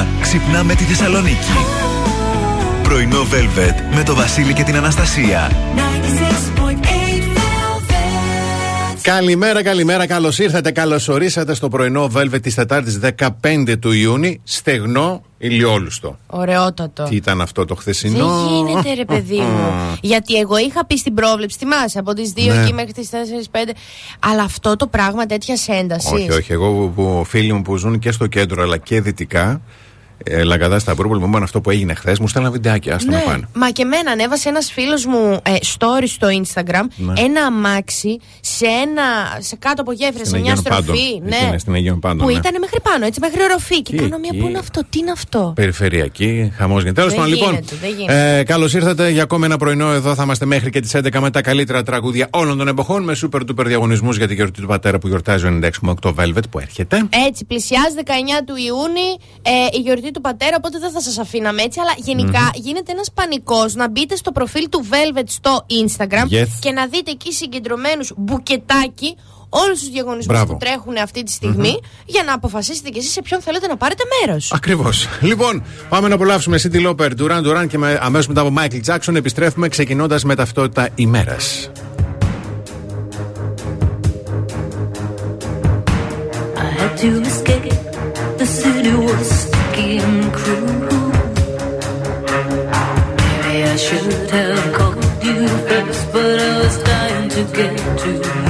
μέρα ξυπνάμε τη Θεσσαλονίκη. Πρωινό Velvet με το Βασίλη και την Αναστασία. Καλημέρα, καλημέρα, καλώς ήρθατε, καλώς ορίσατε στο πρωινό Velvet της Τετάρτης 15 του Ιούνιου. Στεγνό, ηλιόλουστο. Ωραιότατο. Τι ήταν αυτό το χθεσινό; Δεν γίνεται, ρε παιδί μου. Γιατί εγώ είχα πει στην πρόβλεψη, θυμάσαι, από τις 2 Ναι. εκεί μέχρι τις 4-5. Αλλά αυτό το πράγμα τέτοιας έντασης. Όχι, όχι. Εγώ που, που φίλοι μου που ζουν και στο κέντρο αλλά και δυτικά, ε, Λαγκαδά στα Μπούρμπολ, μου είπαν αυτό που έγινε χθες, μου στέλναν βιντεάκια. Άστο να Ναι, πάνε. μα και εμένα ανέβασε ένας φίλος μου ε, story στο Instagram Ναι. ένα αμάξι σε, ένα, σε κάτω από γέφυρα, σε Στην μια Αγίων Πάντων. στροφή. Εκεί είναι, στην Αγίων Πάντων, Που ναι. ήταν μέχρι πάνω, έτσι, μέχρι οροφή. Και Εκεί, κάνω μια εκεί. πού είναι αυτό, τι είναι αυτό; Περιφερειακή, χαμός γίνεται. Τέλος Δεν πάντων, λοιπόν. γίνεται, δεν γίνεται. Ε, Καλώς ήρθατε για ακόμη ένα πρωινό. Εδώ θα είμαστε μέχρι και τις 11 με τα καλύτερα τραγούδια όλων των εποχών. Με super duper διαγωνισμούς για τη γιορτή του πατέρα που γιορτάζει ο 96,8 Velvet που έρχεται. Έτσι, πλησιάζει 19 του Ιούνιου ε, η γιορτή του πατέρα, οπότε δεν θα σας αφήναμε έτσι. Αλλά γενικά γίνεται ένας πανικός να μπείτε στο προφίλ του Velvet στο Instagram Yes. και να δείτε εκεί συγκεντρωμένους μπουκετάκι όλους τους διαγωνισμούς Μπράβο. που τρέχουν αυτή τη στιγμη για να αποφασίσετε κι εσείς σε ποιον θέλετε να πάρετε μέρος. Ακριβώς. Λοιπόν, πάμε να απολαύσουμε City Loper, Duran Duran και με, αμέσως μετά από Michael Jackson επιστρέφουμε ξεκινώντας με ταυτότητα ημέρας. I had to escape. The city was cruel. Maybe I should have called you first, but I was dying to get to you.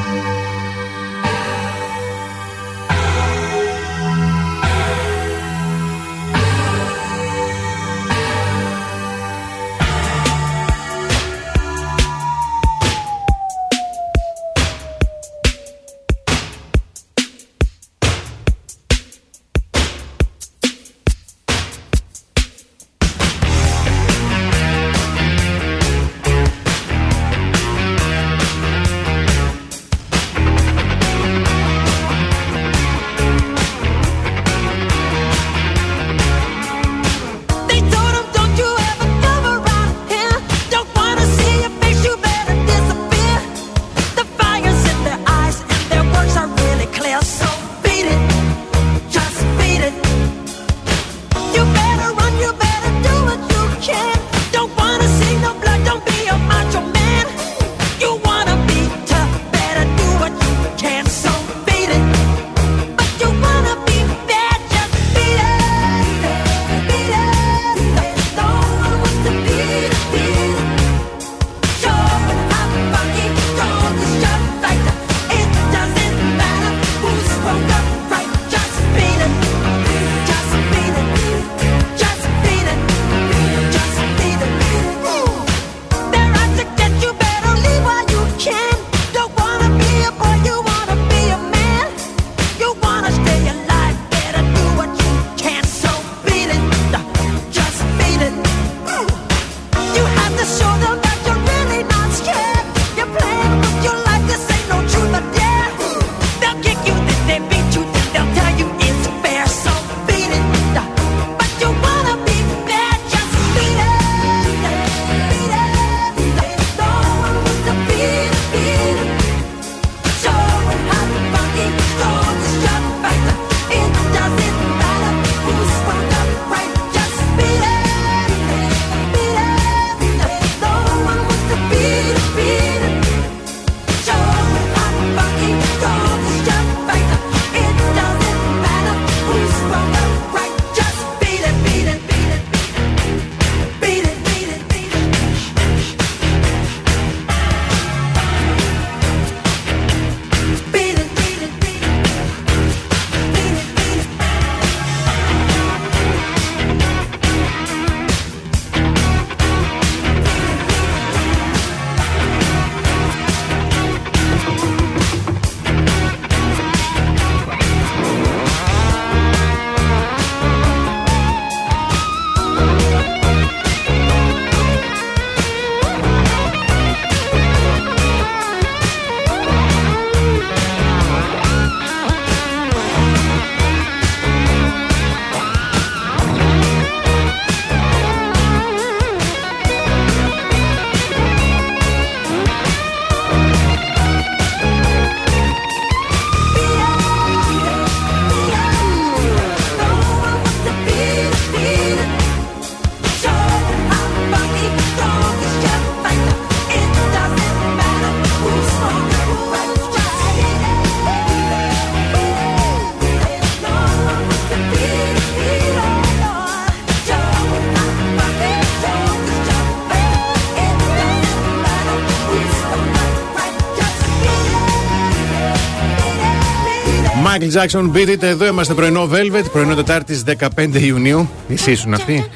Michael Jackson, beat it. Εδώ είμαστε πρωινό Velvet, πρωινό Τετάρτης 15 Ιουνίου. Εσύ ήσουν αυτή.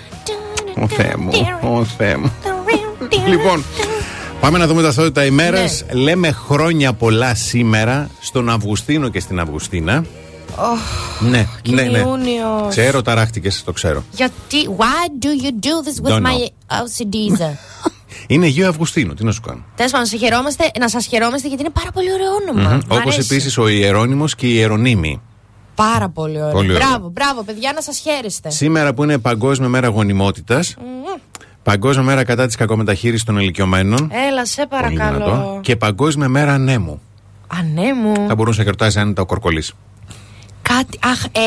Ο Θεέ μου, ο Θεέ μου. Λοιπόν, πάμε να δούμε τα αθότητα ημέρα. Λέμε χρόνια πολλά σήμερα στον Αυγουστίνο και στην Αυγουστίνα. ναι, και ναι, ναι. Ιούνιος. Ξέρω, ταράχτηκες, το ξέρω. Γιατί, why do you do this with Don't my know. OCDs? Είναι Αγίου Αυγουστίνου, τι να σου κάνω. Τέλος πάντων, σε χαιρόμαστε, να σας χαιρόμαστε γιατί είναι πάρα πολύ ωραίο όνομα. Μ' Όπως αρέσει. επίσης ο Ιερόνυμο και η Ιερονίμη. Πάρα πολύ ωραίο. Πολύ ωραίο. Μπράβο, μπράβο, παιδιά, να σας χαίρεστε. Σήμερα που είναι Παγκόσμια Μέρα Γονιμότητας, Παγκόσμια Μέρα κατά της κακομεταχείρισης των ηλικιωμένων. Έλα, σε Πολύ παρακαλώ. δυνατό. Και Παγκόσμια Μέρα Ανέμου. Α, ναι μου. Θα μπορούσε να γιορτάζει αν ήταν ο Κορκολή. Κάτι. Αχ, ε, ε,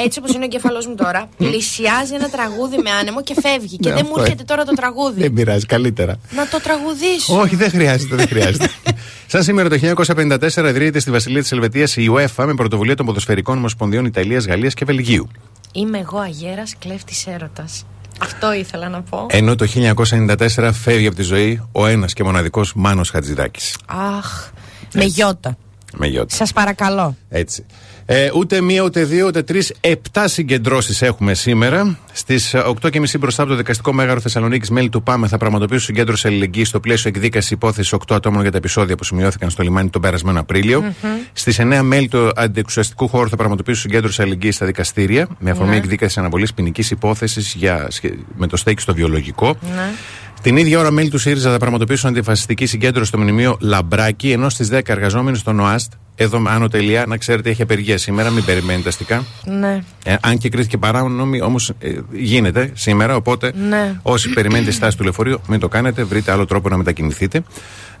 ε, έτσι όπως είναι ο κεφαλό μου τώρα, πλησιάζει ένα τραγούδι με άνεμο και φεύγει. Και Ναι, δεν μου αυτό έρχεται είναι. τώρα το τραγούδι. Δεν πειράζει, καλύτερα. Να το τραγουδήσω. Όχι, δεν χρειάζεται, δεν χρειάζεται. Σαν σήμερα το 1954 ιδρύεται στη Βασιλεία της Ελβετίας η UEFA με πρωτοβουλία των ποδοσφαιρικών ομοσπονδιών Ιταλίας, Γαλλίας και Βελγίου. Είμαι εγώ αγέρας κλέφτης έρωτας. Αυτό ήθελα να πω. Ενώ το 1994 φεύγει από τη ζωή ο ένας και μοναδικός Μάνος Χατζηδάκης. Αχ, με γιώτα. Με γιώτα. Σας παρακαλώ. Έτσι. Ε, ούτε μία, ούτε δύο, ούτε τρεις. Επτά συγκεντρώσεις έχουμε σήμερα. Στις 8.30 μπροστά από το Δικαστικό Μέγαρο Θεσσαλονίκης, μέλη του ΠΑΜΕ θα πραγματοποιήσουν συγκέντρωση αλληλεγγύης στο πλαίσιο εκδίκασης υπόθεσης 8 ατόμων για τα επεισόδια που σημειώθηκαν στο λιμάνι τον περασμένο Απρίλιο. Στις 9 μέλη του αντιεξουσιαστικού χώρου θα πραγματοποιήσουν συγκέντρωση αλληλεγγύης στα δικαστήρια με αφορμή εκδίκαση αναβολής ποινικής υπόθεσης με το στέκι στο βιολογικό. Την ίδια ώρα, μέλη του ΣΥΡΙΖΑ θα πραγματοποιήσουν αντιφασιστική συγκέντρωση στο μνημείο Λαμπράκι, ενώ στις 10 εργαζόμενοι στον ΟΑΣΤ, εδώ άνω τελεία, να ξέρετε, έχει απεργία σήμερα, μην περιμένετε αστικά. Ναι. Ε, αν και κρίθηκε παράνομη, όμως γίνεται σήμερα. Οπότε, Ναι. όσοι περιμένετε τη στάση του λεωφορείου, μην το κάνετε. Βρείτε άλλο τρόπο να μετακινηθείτε.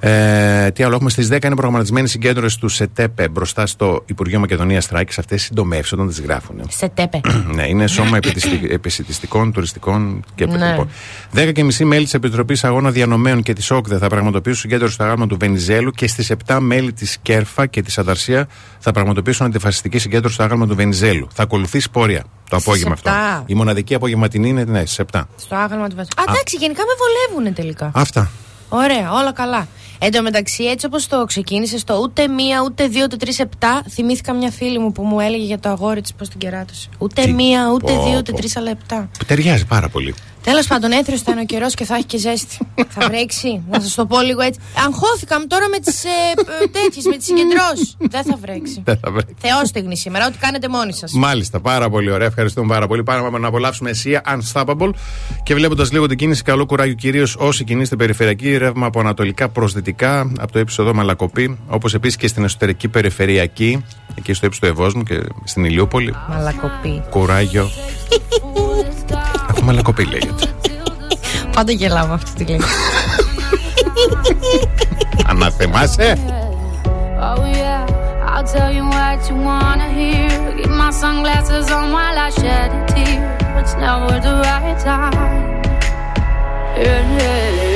Ε, τι άλλο έχουμε στις 10 είναι προγραμματισμένη συγκέντρωση του ΣΕΤΕΠΕ μπροστά στο Υπουργείο Μακεδονίας Τράκη. Αυτές συντομεύσεις όταν τις γράφουν. Σε τέπε. ναι, είναι σώμα επιστηστη- επισητιστικών, τουριστικών και Ναι. λοιπόν. 10 και μισή μέλη της Επιτροπής Αγώνα Διανομέων και της ΟΚΔΕ θα πραγματοποιήσουν συγκέντρωση στο άγαλμα του Βενιζέλου και στις 7 μέλη της ΚΕΡΦΑ και της Αδαρσία θα πραγματοποιήσουν αντιφασιστική συγκέντρωση στο άγαλμα του Βενιζέλου. Θα ακολουθήσει πορεία το Στις απόγευμα αυτό. 7. Η μοναδική απογευματινή είναι ναι, στι 7. Στο άγαλμα του Βασιλιά. Α, εντάξει, γενικά με βολεύουν τελικά. Αυτά. Ωραία, όλα καλά. Εν τω μεταξύ, έτσι όπως το ξεκίνησε, το ούτε μία, ούτε δύο, ούτε τρεις, επτά, θυμήθηκα μια φίλη μου που μου έλεγε για το αγόρι της πώς την κεράτωσε. Ούτε Τι; μία, ούτε Πω, δύο, ούτε πω. τρεις, αλλά επτά. Που ταιριάζει πάρα πολύ. Τέλος πάντων, έθριο θα είναι ο καιρός και θα έχει και ζέστη. θα βρέξει. Να σας το πω λίγο έτσι. Αγχώθηκα τώρα με τις ε, τέτοιες, με τις συγκεντρώσεις. Δεν θα βρέξει. Δεν θα βρει. Θεόστεγνη σήμερα, ό,τι κάνετε μόνοι σας. Μάλιστα, πάρα πολύ ωραία. Ευχαριστούμε πάρα πολύ. Πάμε να απολαύσουμε εσύ Unstoppable. Και βλέποντας λίγο την κίνηση, καλό κουράγιο κυρίως όσοι κινείστε περιφερειακή, ρεύμα από ανατολικά προς δυτικά, από το ύψος εδώ Μαλακοπή, όπως επίσης και στην εσωτερική περιφερειακή, εκεί στο ύψος του Ευόσμου και στην Ηλιούπολη. Μαλακοπή. Κουράγιο. Αφού Μαλακοπή λέγεται. Πάντα γελάω με αυτή τη λέξη. Αναθεμάσαι. Oh yeah, I'll tell you what you wanna hear. Keep my sunglasses on while I shed a tear. It's never the right time. Yeah, yeah.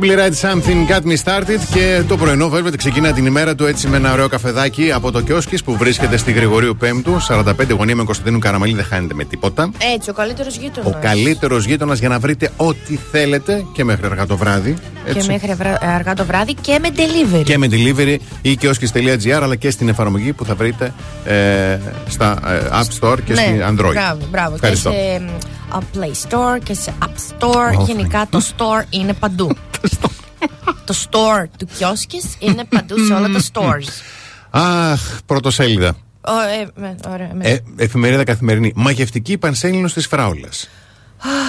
Simply Write Something Got Me Started και το πρωινό βέβαια ξεκινά την ημέρα του έτσι με ένα ωραίο καφεδάκι από το Κιόσκις που βρίσκεται στη Γρηγορίου Πέμπτου. 45 γωνία με Κωνσταντίνου Καραμαλή δεν χάνεται με τίποτα. Έτσι, ο καλύτερος γείτονας. Ο καλύτερος γείτονας για να βρείτε ό,τι θέλετε και μέχρι αργά το βράδυ. Και έτσι. μέχρι βρά- αργά το βράδυ και με delivery. Και με delivery ή kioskis.gr αλλά και στην εφαρμογή που θα βρείτε ε, στα ε, App Store και ναι, στην Android. Μπράβο, μπράβο. Ευχαριστώ. Και σε μ, α, Play Store και σε App Store. Ω, Γενικά το store είναι παντού. το store του Κιόσκης είναι παντού σε όλα τα stores. Αχ, πρωτοσέλιδα. Ω, ε, με- ωραία, με- Ε, εφημερίδα καθημερινή. Μαγευτική πανσέλινος της Φράουλας.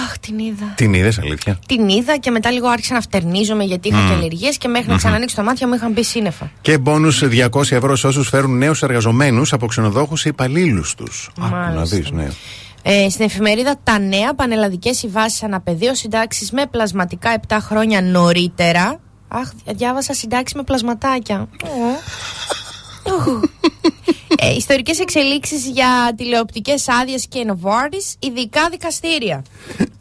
Αχ, την είδα. Την είδες, αλήθεια; Την είδα και μετά λίγο άρχισα να φτερνίζομαι γιατί είχα και αλλεργίες και μέχρι να ξανανοίξω τα μάτια μου είχαν μπει σύννεφα. Και μπόνους 200 ευρώ σε όσους φέρουν νέους εργαζομένους από ξενοδόχους ή υπαλλήλους τους. Να Μάλιστα. δεις, ναι. Ε, στην εφημερίδα Τα Νέα, πανελλαδικές συμβάσεις αναπεδίο συντάξεις με πλασματικά 7 χρόνια νωρίτερα. Αχ, διάβασα συντάξεις με πλασματάκια. ε, ιστορικές εξελίξεις για τηλεοπτικές άδειες και Novartis, ειδικά δικαστήρια.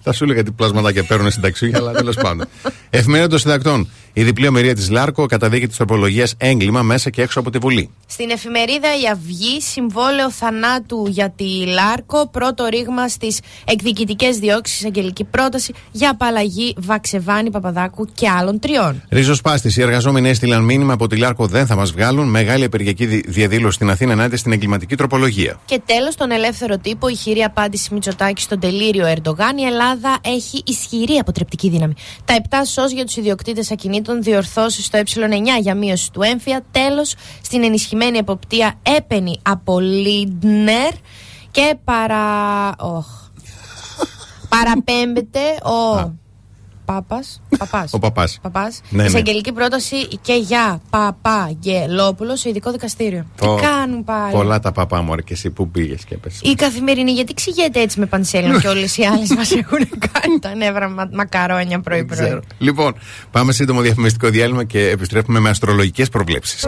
Θα σου έλεγα τι πλάσματα παίρνουν συνταξιούχοι, αλλά τέλος πάντων. Εφημερίδα των συντακτών. Η διπλή ομοιρία της Λάρκο καταδίκη της τροπολογίας έγκλημα μέσα και έξω από τη Βουλή. Στην εφημερίδα Η Αυγή, συμβόλαιο θανάτου για τη Λάρκο, πρώτο ρήγμα στις εκδικητικές διώξεις, αγγελική πρόταση για απαλλαγή Βαξεβάνη Παπαδάκου και άλλων τριών. Ριζοσπάστη. Οι εργαζόμενοι έστειλαν μήνυμα από τη Λάρκο δεν θα μας βγάλουν. Μεγάλη απεργιακή δι- διαδήλωση στην Αθήνα ενάντια στην εγκληματική τροπολογία. Και τέλος, τον ελεύθερο τύπο, η χειρή απάντηση Μητσοτάκη στον τελείριο Ερντογάν. Η Ελλάδα έχει ισχυρή αποτρεπτική δύναμη. Τα 7 σως για τους ιδιοκτήτες ακινήτων, διορθώσεις στο ε9 για μείωση του έμφυα. Τέλος, στην ενισχυμένη εποπτεία έπαινη από Λίντνερ και παρα. Οχ. Παραπέμπεται ο. Πάπας, παπάς. Ο παπάς. Παπάς. Ναι, ναι. Εισαγγελική πρόταση και για Παπαγγελόπουλος σε ειδικό δικαστήριο. Πω, Τι κάνουν πάλι; Πολλά τα παπά μου, και εσύ που πήγες και έπεσε. Η καθημερινή, γιατί ξηγέται έτσι με πανσέλινο και όλε οι άλλες μας έχουν κάνει τα νεύρα μα, μακαρόνια πρωί-πρωί. Ξέρω. Λοιπόν, πάμε σύντομο διαφημιστικό διάλειμμα και επιστρέφουμε με αστρολογικές προβλέψεις.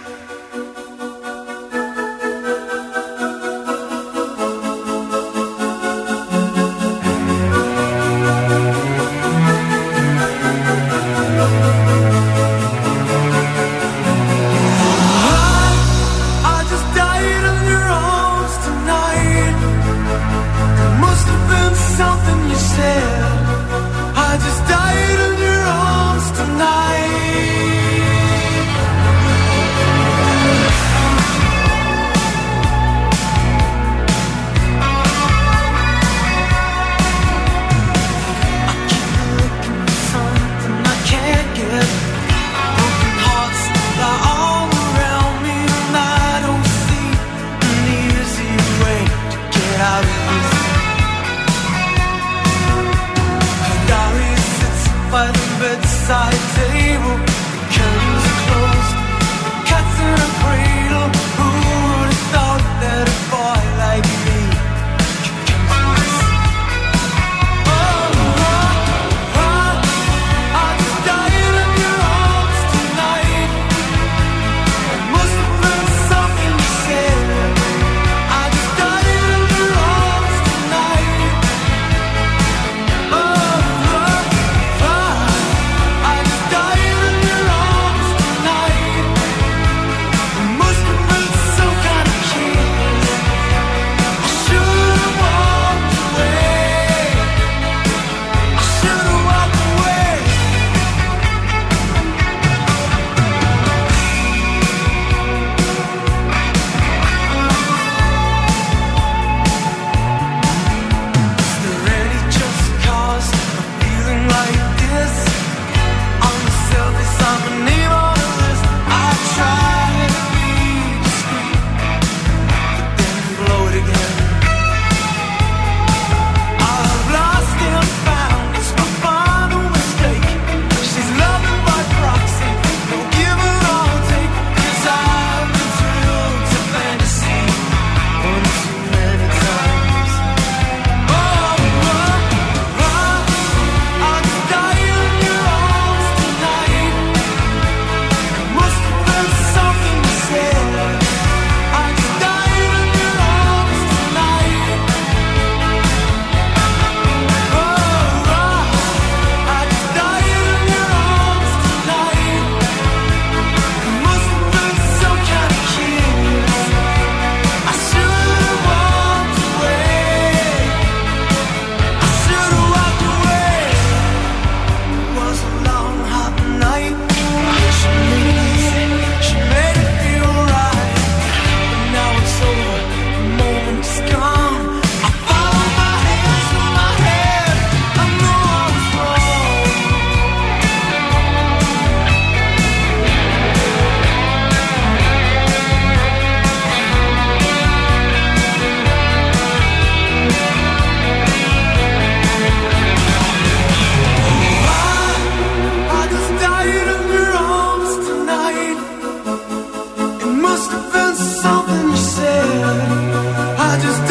I just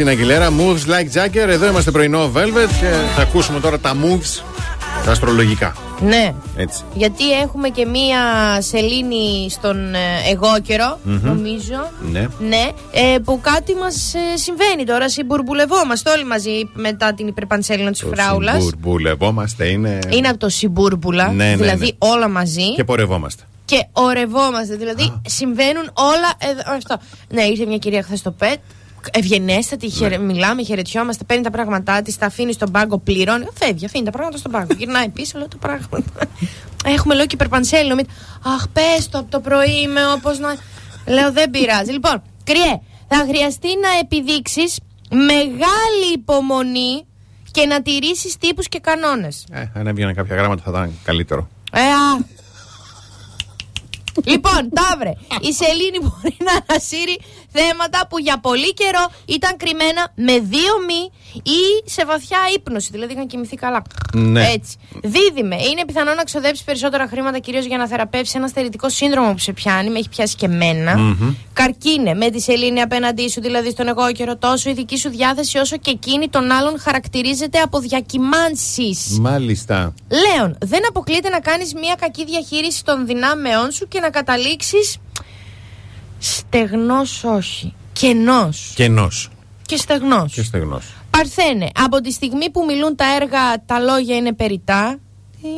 5, Κριστίνα Αγγιλέρα, Moves Like Jagger. Εδώ είμαστε πρωινό Velvet και θα ακούσουμε τώρα τα moves τα αστρολογικά. Ναι. Έτσι. Γιατί έχουμε και μία σελήνη στον ε, εγώ καιρό, νομίζω. Ναι. Ναι, ε, που κάτι μας συμβαίνει τώρα. Συμμπουρμπουλευόμαστε όλοι μαζί μετά την υπερπανσέλινο της φράουλας. Μπουρμπουλευόμαστε, είναι. Είναι από το συμπούρμπουλα, Ναι, ναι, δηλαδή ναι. όλα μαζί. Και πορευόμαστε. Και ορευόμαστε. Δηλαδή συμβαίνουν όλα εδώ. Αυτό. Ναι, ήρθε μια κυρία χθες στο ΠΕΤ. Ευγενέστατη, Ναι. χαιρε- μιλάμε, χαιρετιόμαστε, παίρνει τα πράγματά της, τα αφήνει στον πάγκο, πληρώνει. Φεύγει, αφήνει τα πράγματα στον πάγκο. Γυρνάει πίσω, λέω το πράγμα. Έχουμε λέω και υπερπανσέλινο. Μην- Αχ, πες το από το πρωί είμαι όπως να. Λέω δεν πειράζει. Λοιπόν, κρυέ, θα χρειαστεί να επιδείξεις μεγάλη υπομονή και να τηρήσεις τύπους και κανόνες. Ε, αν έβγαιναν κάποια γράμματα θα ήταν καλύτερο. Ε, α. λοιπόν, ταύρε. Η Σελήνη μπορεί να ανασύρει θέματα που για πολύ καιρό ήταν κρυμμένα με δύο μη ή σε βαθιά ύπνωση. Δηλαδή είχαν κοιμηθεί καλά. Ναι. Έτσι. Δίδυμε. Είναι πιθανό να ξοδέψει περισσότερα χρήματα κυρίως για να θεραπεύσει ένα στερητικό σύνδρομο που σε πιάνει. Με έχει πιάσει και εμένα. Καρκίνε. Με τη Σελήνη απέναντί σου, δηλαδή στον εγώ καιρό, τόσο η δική σου διάθεση όσο και εκείνη των άλλων χαρακτηρίζεται από διακυμάνσεις. Μάλιστα. Λέων, δεν αποκλείεται να κάνεις μια κακή διαχείριση των δυνάμεών σου και να καταλήξεις στεγνός όχι, κενός. Κενός. και στεγνός. Και στεγνός. Παρθένε, από τη στιγμή που μιλούν τα έργα, τα λόγια είναι περιτά. Την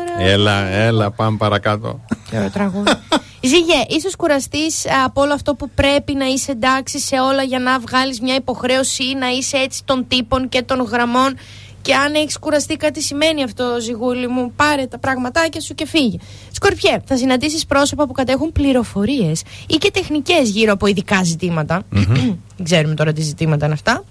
ώρα Έλα, έλα, πάμε παρακάτω. και ωραίο τραγούδι. Ζήγε, ίσως κουραστείς από όλο αυτό που πρέπει να είσαι εντάξει σε όλα για να βγάλεις μια υποχρέωση ή να είσαι έτσι των τύπων και των γραμμών. Και αν έχεις κουραστεί, κάτι σημαίνει αυτό, ζυγούλη μου. Πάρε τα πραγματάκια σου και φύγε. Σκορπιέ, θα συναντήσεις πρόσωπα που κατέχουν πληροφορίες ή και τεχνικές γύρω από ειδικά ζητήματα. Δεν ξέρουμε τώρα τι ζητήματα είναι αυτά.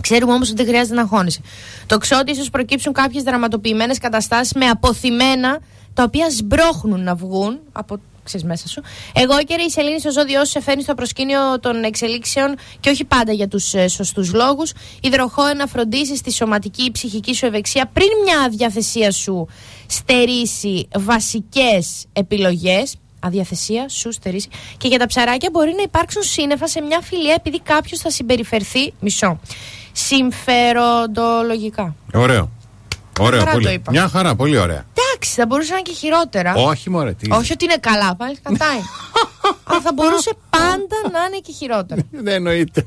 Ξέρουμε όμως ότι δεν χρειάζεται να αγχώνεσαι. Το ξότι ίσως προκύψουν κάποιες δραματοποιημένες καταστάσεις με αποθυμένα τα οποία σμπρώχνουν να βγουν από ξέρεις, μέσα σου. Εγώ και η Σελήνη στο ζώδιό σου σε φέρνει στο προσκήνιο των εξελίξεων και όχι πάντα για τους ε, σωστούς λόγους. Υδροχώε να φροντίσεις τη σωματική ή ψυχική σου ευεξία πριν μια αδιαθεσία σου στερήσει βασικές επιλογές. Αδιαθεσία, σου στερήσει. Και για τα ψαράκια μπορεί να υπάρξουν σύννεφα σε μια φιλία επειδή κάποιος θα συμπεριφερθεί μισό. Συμφεροντολογικά. Ωραίο. Ωραίο, χαρά το πολύ. είπα. Μια χαρά, πολύ ωραία. Εντάξει, θα μπορούσε να είναι και χειρότερα. Όχι, μωρέ, τι. Όχι ότι είναι καλά, πάλι κατά είναι. Αλλά θα μπορούσε πάντα να είναι και χειρότερα. Δεν εννοείται.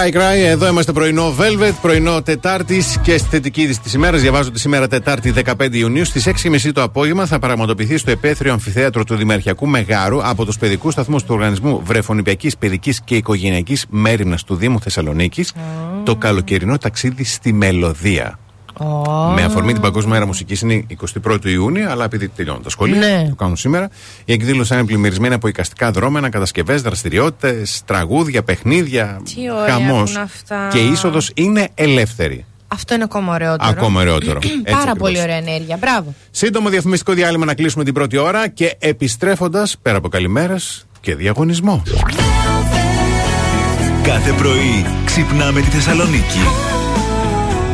Cry Cry, εδώ είμαστε πρωινό Velvet, πρωινό Τετάρτης και στη θετική είδηση της ημέρας. Διαβάζω ότι σήμερα Τετάρτη 15 Ιουνίου στις 6.30 το απόγευμα θα πραγματοποιηθεί στο επέθριο αμφιθέατρο του Δημαρχιακού Μεγάρου από τους παιδικούς σταθμούς του Οργανισμού Βρεφονιπιακής Παιδικής και Οικογενειακής Μέρημνας του Δήμου Θεσσαλονίκης το καλοκαιρινό ταξίδι στη Μελωδία. Με αφορμή την Παγκόσμια Μέρα Μουσικής είναι 21 Ιούνιου, αλλά επειδή τελειώνουν τα σχολεία, Ναι. το κάνουν σήμερα. Η εκδήλωση είναι πλημμυρισμένη από οικαστικά δρόμενα, κατασκευές, δραστηριότητες, τραγούδια, παιχνίδια. Τι ωραία χαμός. που είναι αυτά. Και η είσοδος είναι ελεύθερη. Αυτό είναι ακόμα ωραιότερο. Ακόμα ωραιότερο. Έτσι Πάρα ακριβώς. πολύ ωραία ενέργεια. Μπράβο. Σύντομο διαφημιστικό διάλειμμα να κλείσουμε την πρώτη ώρα και επιστρέφοντας πέρα από καλημέρες και διαγωνισμό. Κάθε πρωί ξυπνάμε τη Θεσσαλονίκη.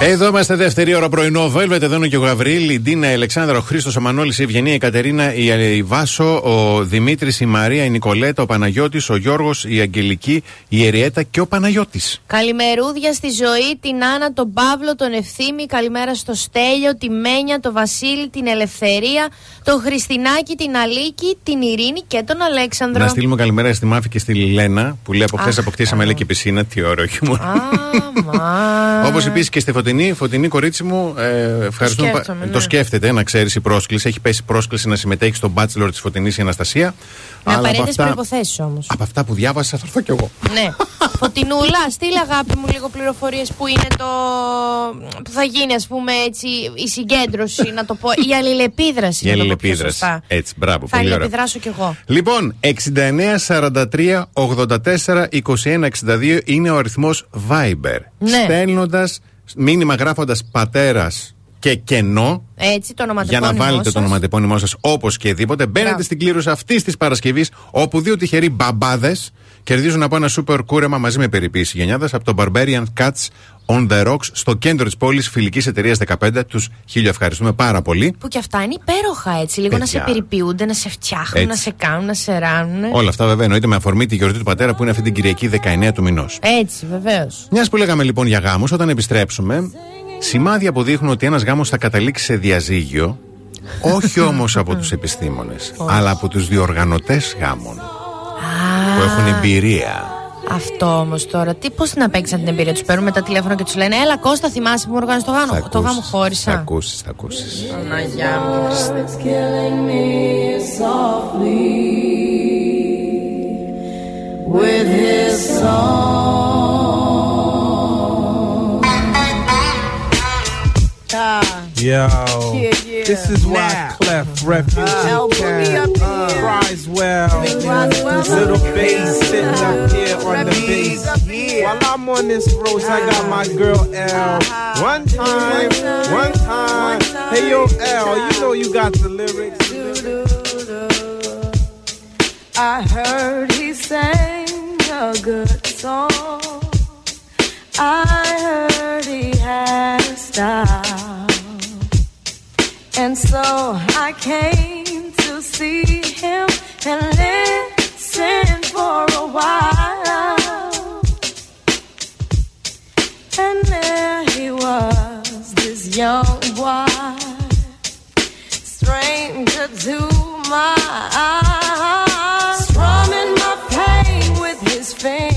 96.8 Εδώ είμαστε δεύτερη ώρα πρωινό. Velvet, εδώ είναι και ο Γαβρίλ, η Ντίνα, η Αλεξάνδρα, ο Χρήστος, ο Μανώλης, η Ευγενία, η Κατερίνα, η, η Βάσο, ο Δημήτρης, η Μαρία, η Νικολέτα, ο Παναγιώτης, ο Γιώργος, η Αγγελική, η Εριέτα και ο Παναγιώτης. Καλημερούδια στη ζωή, την Άννα, τον Παύλο, τον Ευθύμη. Καλημέρα στο Στέλιο, τη Μένια, τον Βασίλη, την Ελευθερία, τον Χριστινάκη, την Αλίκη, την Ειρήνη και τον Αλέξανδρο. Να στείλουμε καλημέρα στη Μάφη και στη Λένα που λέει από χθες Αχ, αποκτήσαμε λέει και πισίνα. Τι ωραίο χιούμορ. Άμα. Όπως επίσης και στη Φωτεινή, Φωτεινή κορίτσι μου, ε, ευχαριστούμε. πα- σκέφτομαι, ναι. Το σκέφτεται να ξέρεις η πρόσκληση. Έχει πέσει πρόσκληση να συμμετέχει στο Bachelor της Φωτεινής η Αναστασία. Με Αλλά από απαραίτητες αυτά, προποθέσει όμως. από αυτά που διάβασα θα έρθω κι εγώ. ναι. Φωτεινούλα, στείλ αγάπη μου λίγο πληροφορίες που είναι το. που θα γίνει, ας πούμε, έτσι, η συγκέντρωση, να το πω. Η αλληλεπίδραση. Η να το πω πιο αλληλεπίδραση. σωστά. Έτσι, μπράβο, Θα πολύ ωραία. αλληλεπιδράσω κι εγώ. Λοιπόν, 69 43 84 21 62 είναι ο αριθμός Viber. Ναι. Στέλνοντας μήνυμα γράφοντας πατέρας και κενό Έτσι, το για ονοματεπώνυμό να βάλετε σας. το ονοματεπώνυμό σας όπως και δίποτε. Μπαίνετε Μπράβο. στην κλήρωση αυτής της Παρασκευής, όπου δύο τυχεροί μπαμπάδες κερδίζουν από ένα σούπερ κούρεμα μαζί με περιποίηση γενιάδα από το Barbarian Cats on the Rocks στο κέντρο της πόλης φιλικής εταιρείας 15. Τους χίλιο ευχαριστούμε πάρα πολύ. Που και αυτά είναι υπέροχα έτσι. Λίγο να σε Παιδιά. περιποιούνται, να σε φτιάχνουν, Έτσι. να σε κάνουν, να σε ράνουν. Όλα αυτά βέβαια εννοείται με αφορμή τη γιορτή του πατέρα που είναι αυτή την Κυριακή 19 του μηνός. Έτσι, βεβαίως. Μιας που λέγαμε λοιπόν για γάμους, όταν επιστρέψουμε, σημάδια που δείχνουν ότι ένας γάμος θα καταλήξει σε διαζύγιο, όχι όμως από τους επιστήμονες, αλλά από τους διοργανωτές γάμων που έχουν εμπειρία. Αυτό όμως τώρα, τι πώς να παίξαν την εμπειρία; Τους. Παίρνουν τα τηλέφωνα και τους λένε Έλα, Κώστα, θυμάσαι που μου οργάνωσες το γάμο. Θα το γάμο ακούσεις, Θα χώρισα. ακούσεις, θα ακούσεις. Παναγιά μου. It's killing me softly with his song. Yo, Yeah, yeah. this is why Now. Clef Refuge uh, El Boogie up cries well. Roswell. Little bass sitting up here on the bass. While I'm on this roast, I got my uh-huh. girl L. Uh-huh. One time, one time. Hey yo, L, you know you got the lyrics. I heard he sang a good song. I heard he had a style. And so I came to see him and listen for a while. And there he was, this young boy stranger to my eyes, strumming my pain with his fingers,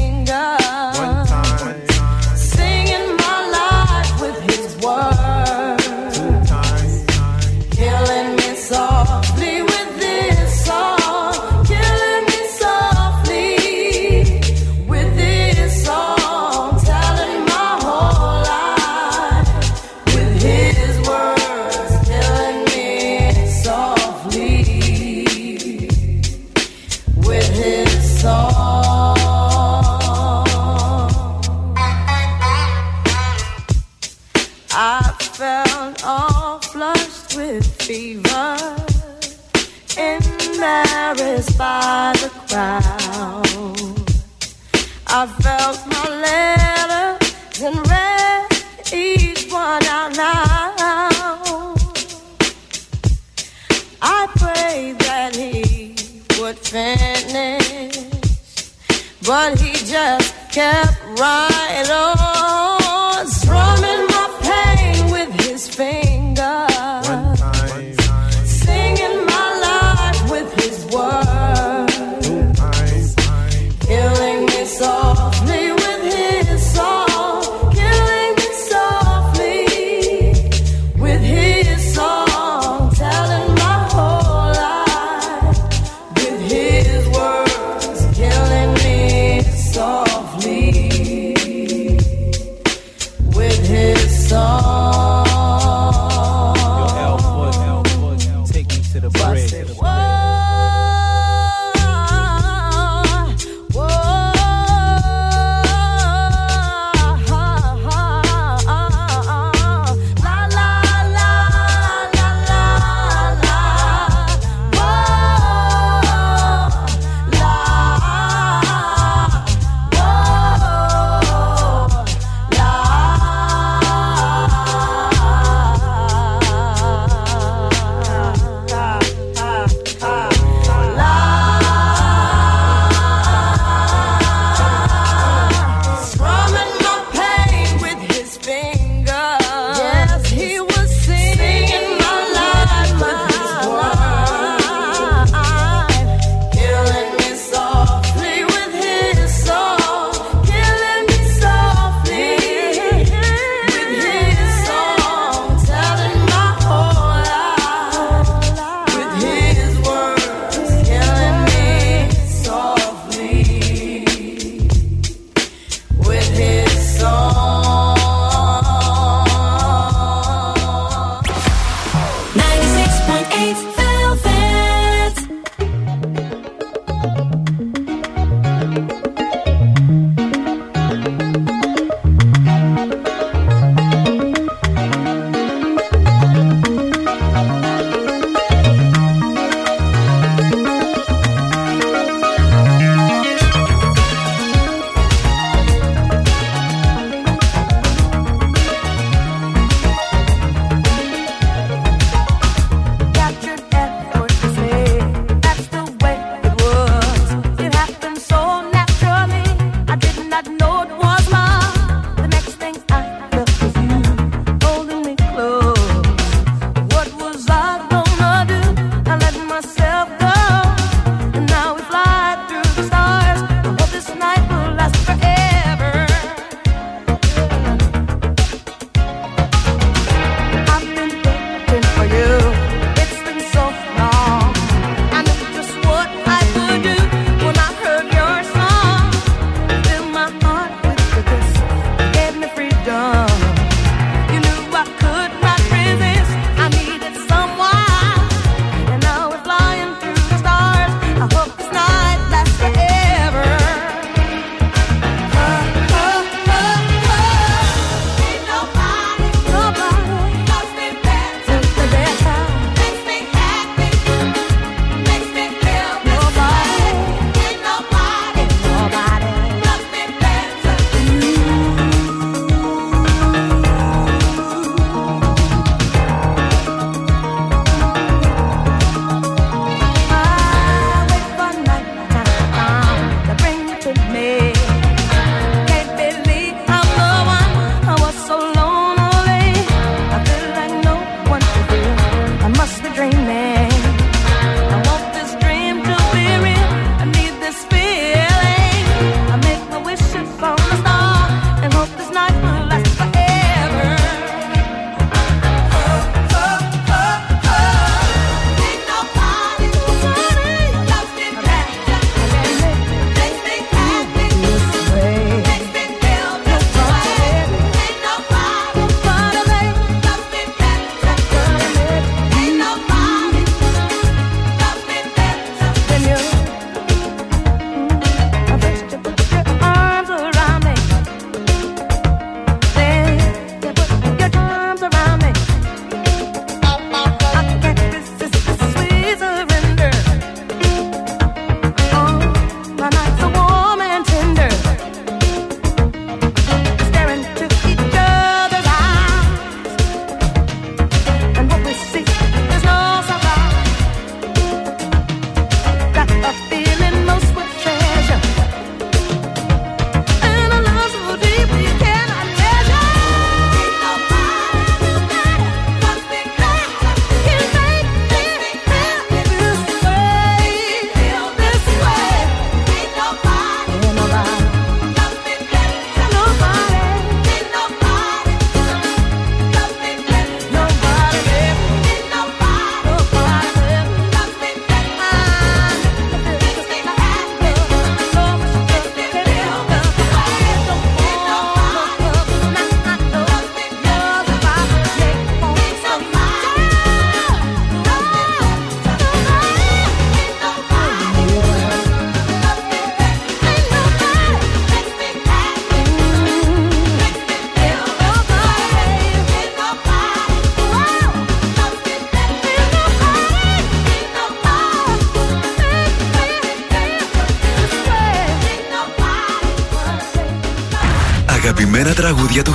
fever, embarrassed by the crowd. I felt my letters and read each one out loud. I prayed that he would finish, but he just kept right on,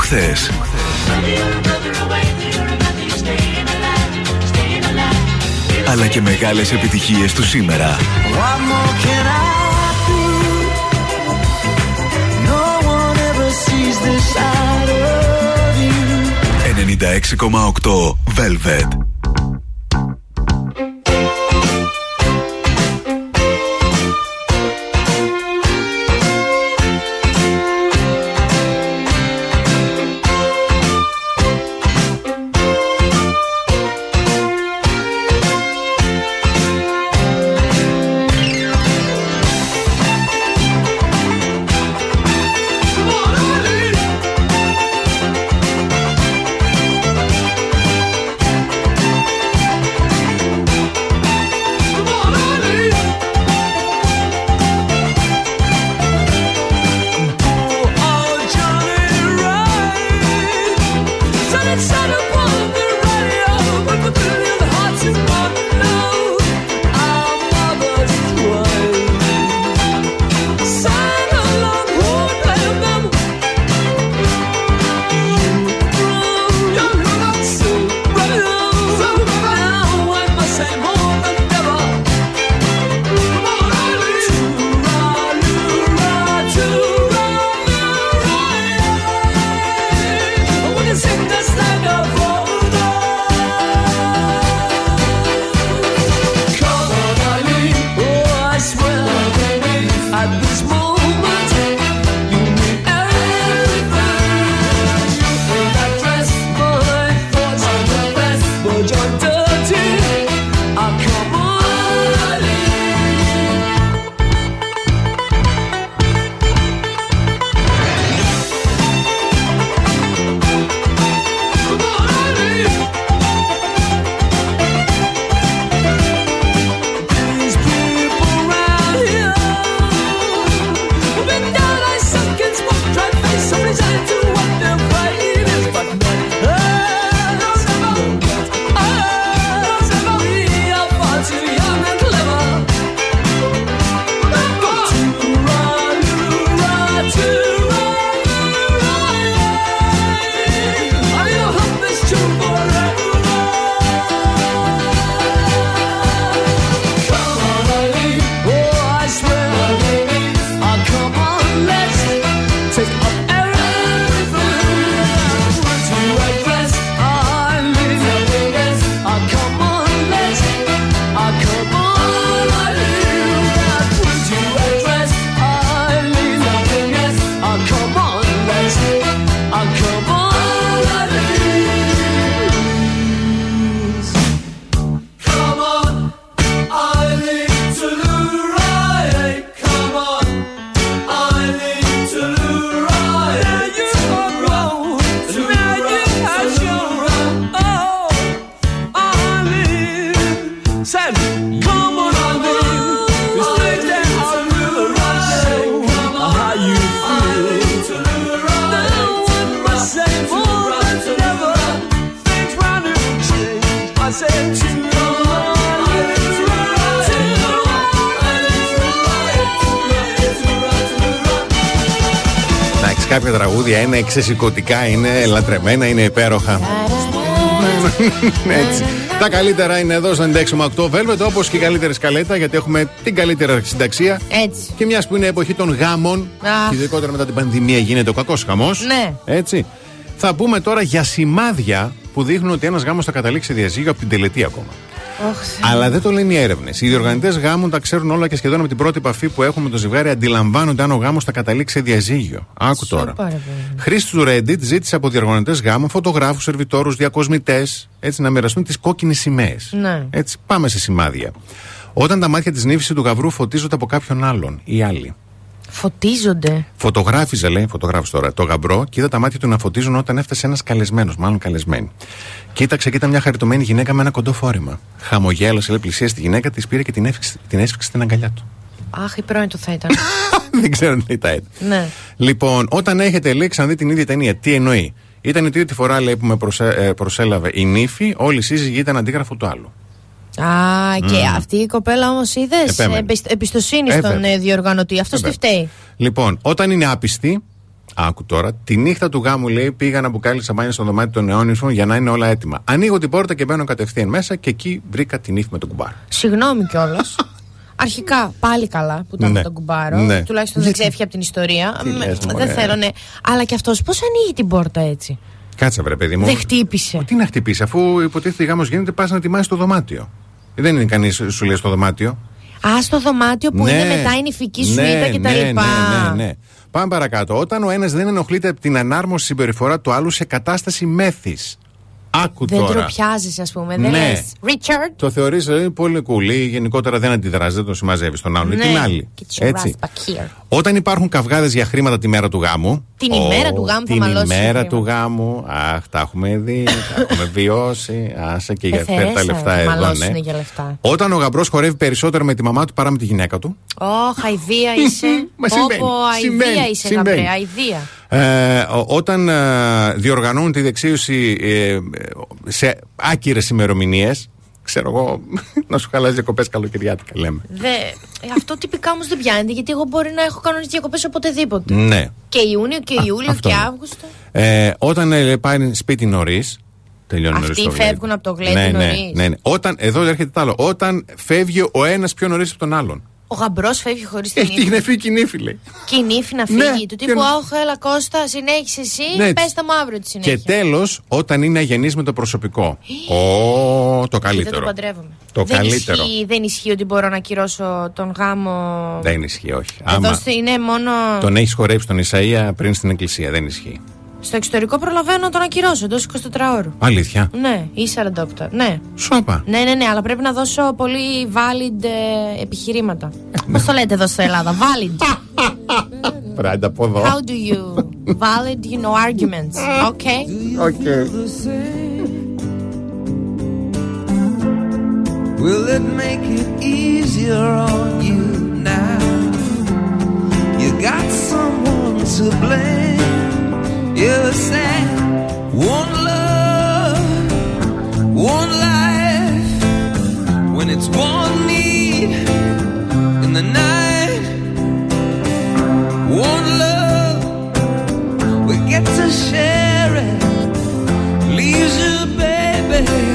τραγούδια του χθες. Αλλά και μεγάλες επιτυχίες του σήμερα. What more can I do? No one ever sees this side of you. 96,8 Velvet. Εντάξει, κάποια τραγούδια είναι εξαισικωτικά, είναι λατρεμένα, είναι υπέροχα. Έτσι. Τα καλύτερα είναι εδώ στο 96,8 Velvet, όπως και η καλύτερη σκαλέτα, γιατί έχουμε την καλύτερη συνταξία. Έτσι. Και μιας που είναι εποχή των γάμων, Αχ. και ειδικότερα μετά την πανδημία γίνεται ο κακός χαμός. Ναι. Έτσι. Θα πούμε τώρα για σημάδια που δείχνουν ότι ένας γάμος θα καταλήξει σε διαζύγιο από την τελετή ακόμα. Ωχ, Θεέ. Αλλά δεν το λένε οι έρευνες. Οι διοργανωτέ γάμων τα ξέρουν όλα και σχεδόν από την πρώτη επαφή που έχουμε με το ζευγάρι αντιλαμβάνονται αν ο γάμος θα καταλήξει σε διαζύγιο. Άκου τώρα. Σοπα, ρε παιδί. Χρήστης του Reddit ζήτησε από διοργανωτές γάμων, φωτογράφους, σερβιτόρους, διακοσμητές, έτσι να μοιραστούν τις κόκκινες σημαίες. Ναι. Έτσι, πάμε σε σημάδια. Όταν τα μάτια της νύφης του γαυρού φωτίζονται από κάποιον άλλον ή άλλη. Φωτίζονται. Φωτογράφιζε, λέει, φωτογράφησε τώρα, το γαμπρό και είδα τα μάτια του να φωτίζουν όταν έφτασε ένας καλεσμένος, μάλλον καλεσμένη. Κοίταξε και ήταν μια χαριτωμένη γυναίκα με ένα κοντό φόρημα. Χαμογέλασε, λέει, πλησίασε τη γυναίκα, της πήρε και την έσφιξε, την έσφιξε στην αγκαλιά του. Αχ, η πρώην του θα ήταν. Δεν ξέρω τι ήταν. ναι. Λοιπόν, όταν έχετε λέει ξαναδεί την ίδια ταινία, τι εννοεί; Ήταν η τρίτη φορά λέει, που με προσε- ε, προσέλαβε η νύφη, όλοι οι σύζυγοι ήταν αντίγραφο του άλλου. Α, και αυτή η κοπέλα όμως είδες. Επέμενε. Εμπιστοσύνη Ε, στον βέβαια. ε, διοργανωτή. Αυτό τι Βέβαια. φταίει. Λοιπόν, όταν είναι άπιστη, Άκου τώρα. Τη νύχτα του γάμου, λέει, πήγα να μπουκάλισα μπάνια στο δωμάτιο των νεόνυφων για να είναι όλα έτοιμα. Ανοίγω την πόρτα και μπαίνω κατευθείαν μέσα και εκεί βρήκα τη νύχτα με τον κουμπάρο. Συγγνώμη κιόλας. Αρχικά πάλι καλά που ήταν Ναι. με τον κουμπάρο. Ναι. Τουλάχιστον δεν ξέφυγε από την ιστορία. Τι Με- λες, δεν μωρέ. θέλω, ναι. Αλλά και αυτός πώς ανοίγει την πόρτα έτσι; Κάτσε, βρε παιδί μου. Δεν χτύπησε. Τι να χτυπήσει, αφού υποτίθεται γάμος γίνεται, πας να ετοιμάσει το δωμάτιο. Δεν είναι κανείς σου λέει στο δωμάτιο. Α, στο δωμάτιο που είναι μετά η νηφική σουίτα ναι, και τα ναι, λοιπά. Ναι, ναι, ναι. Πάμε παρακάτω. Όταν ο ένας δεν ενοχλείται από την ανάρμοση συμπεριφορά του άλλου σε κατάσταση μέθης. Άκου Δεν τώρα. τροπιάζει, ας πούμε. Δεν Ναι. λες. Ρίτσαρντ. Το θεωρείς δηλαδή, πολύ cool ή γενικότερα δεν αντιδράσει, δεν το συμμαζεύεις τον άλλον. ή Ναι. Την άλλη. Get your Έτσι. ass back here. Όταν υπάρχουν καυγάδες για χρήματα τη μέρα του γάμου. Την ημέρα του γάμου θα Την μαλώσεις ημέρα χρήματα. του γάμου. Αχ, τα έχουμε δει, τα έχουμε βιώσει. Άσε και για φέρ τα Πεθερέσα, λεφτά θα εδώ, μαλώσουνε ναι. για λεφτά. Όταν ο γαμπρός χορεύει περισσότερο με τη μαμά του παρά με τη γυναίκα του. Ω, χαϊδία είσαι. Μα συμβαίνει, Όπω αηδία συμβαίνει, είσαι, συμβαίνει. γαμπρέ. Αηδία. Ε, ο- όταν ε, διοργανώνουν τη δεξίωση ε, σε άκυρες ημερομηνίες, ξέρω εγώ, να σου χαλάσει διακοπές καλοκαιριάτικα λέμε. Δε, ε, αυτό τυπικά όμως δεν πιάνεται γιατί εγώ μπορεί να έχω κανονικέ διακοπές οποτεδήποτε. Ναι. Και Ιούνιο και Ιούλιο αυτό και είναι. Αύγουστο. Ε, όταν ε, πάει σπίτι νωρίς. Τελειώνει Αυτοί νωρίς το φεύγουν γλέντι. από το γλέντι ναι, ναι, νωρίς. ναι, ναι. Όταν, εδώ έρχεται το άλλο. Όταν φεύγει ο ένας πιο νωρίς από τον άλλον. Ο γαμπρός φεύγει χωρίς την Έχει την εφή κοινήφη, λέει. Και η νύφη να φύγει. Ναι, του και τύπου, να- Αχ, έλα Κώστα, συνέχισε εσύ. Ναι, Πες έτσι. τα μου αύριο τη συνέχεια. Και τέλος, όταν είναι αγενής με το προσωπικό. Ω, το Και δεν καλύτερο. το παντρεύομαι. Το δεν καλύτερο. Ισχύει, δεν ισχύει ότι μπορώ να ακυρώσω τον γάμο. Δεν ισχύει, όχι. Εδώ Άμα στη- είναι μόνο. τον έχεις χορέψει τον Ισαία πριν στην εκκλησία, δεν ισχύει. Στο εξωτερικό προλαβαίνω να τον ακυρώσω εντός 24 ώρου. Αλήθεια; Ναι, ή 48. Ναι. Σου είπα. Ναι, ναι, ναι, αλλά πρέπει να δώσω πολύ valid ε, επιχειρήματα. Πώς το λέτε εδώ στην Ελλάδα, valid; Πράντα από εδώ. How do you; Valid, you know, arguments? Okay. Okay. Will it make it easier on you now? You got someone to blame. You said one love, one life. When it's one need in the night, one love. We get to share it. Leaves baby,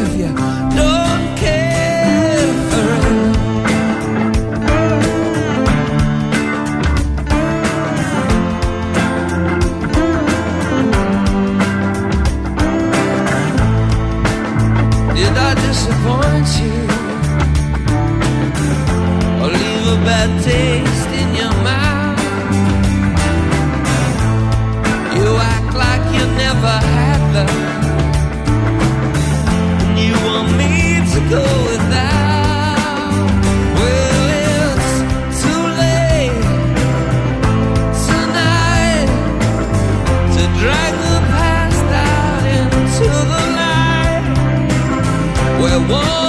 disappoint you? Or leave a bad taste in your mouth? You act like you never had love. And you want me to go Whoa.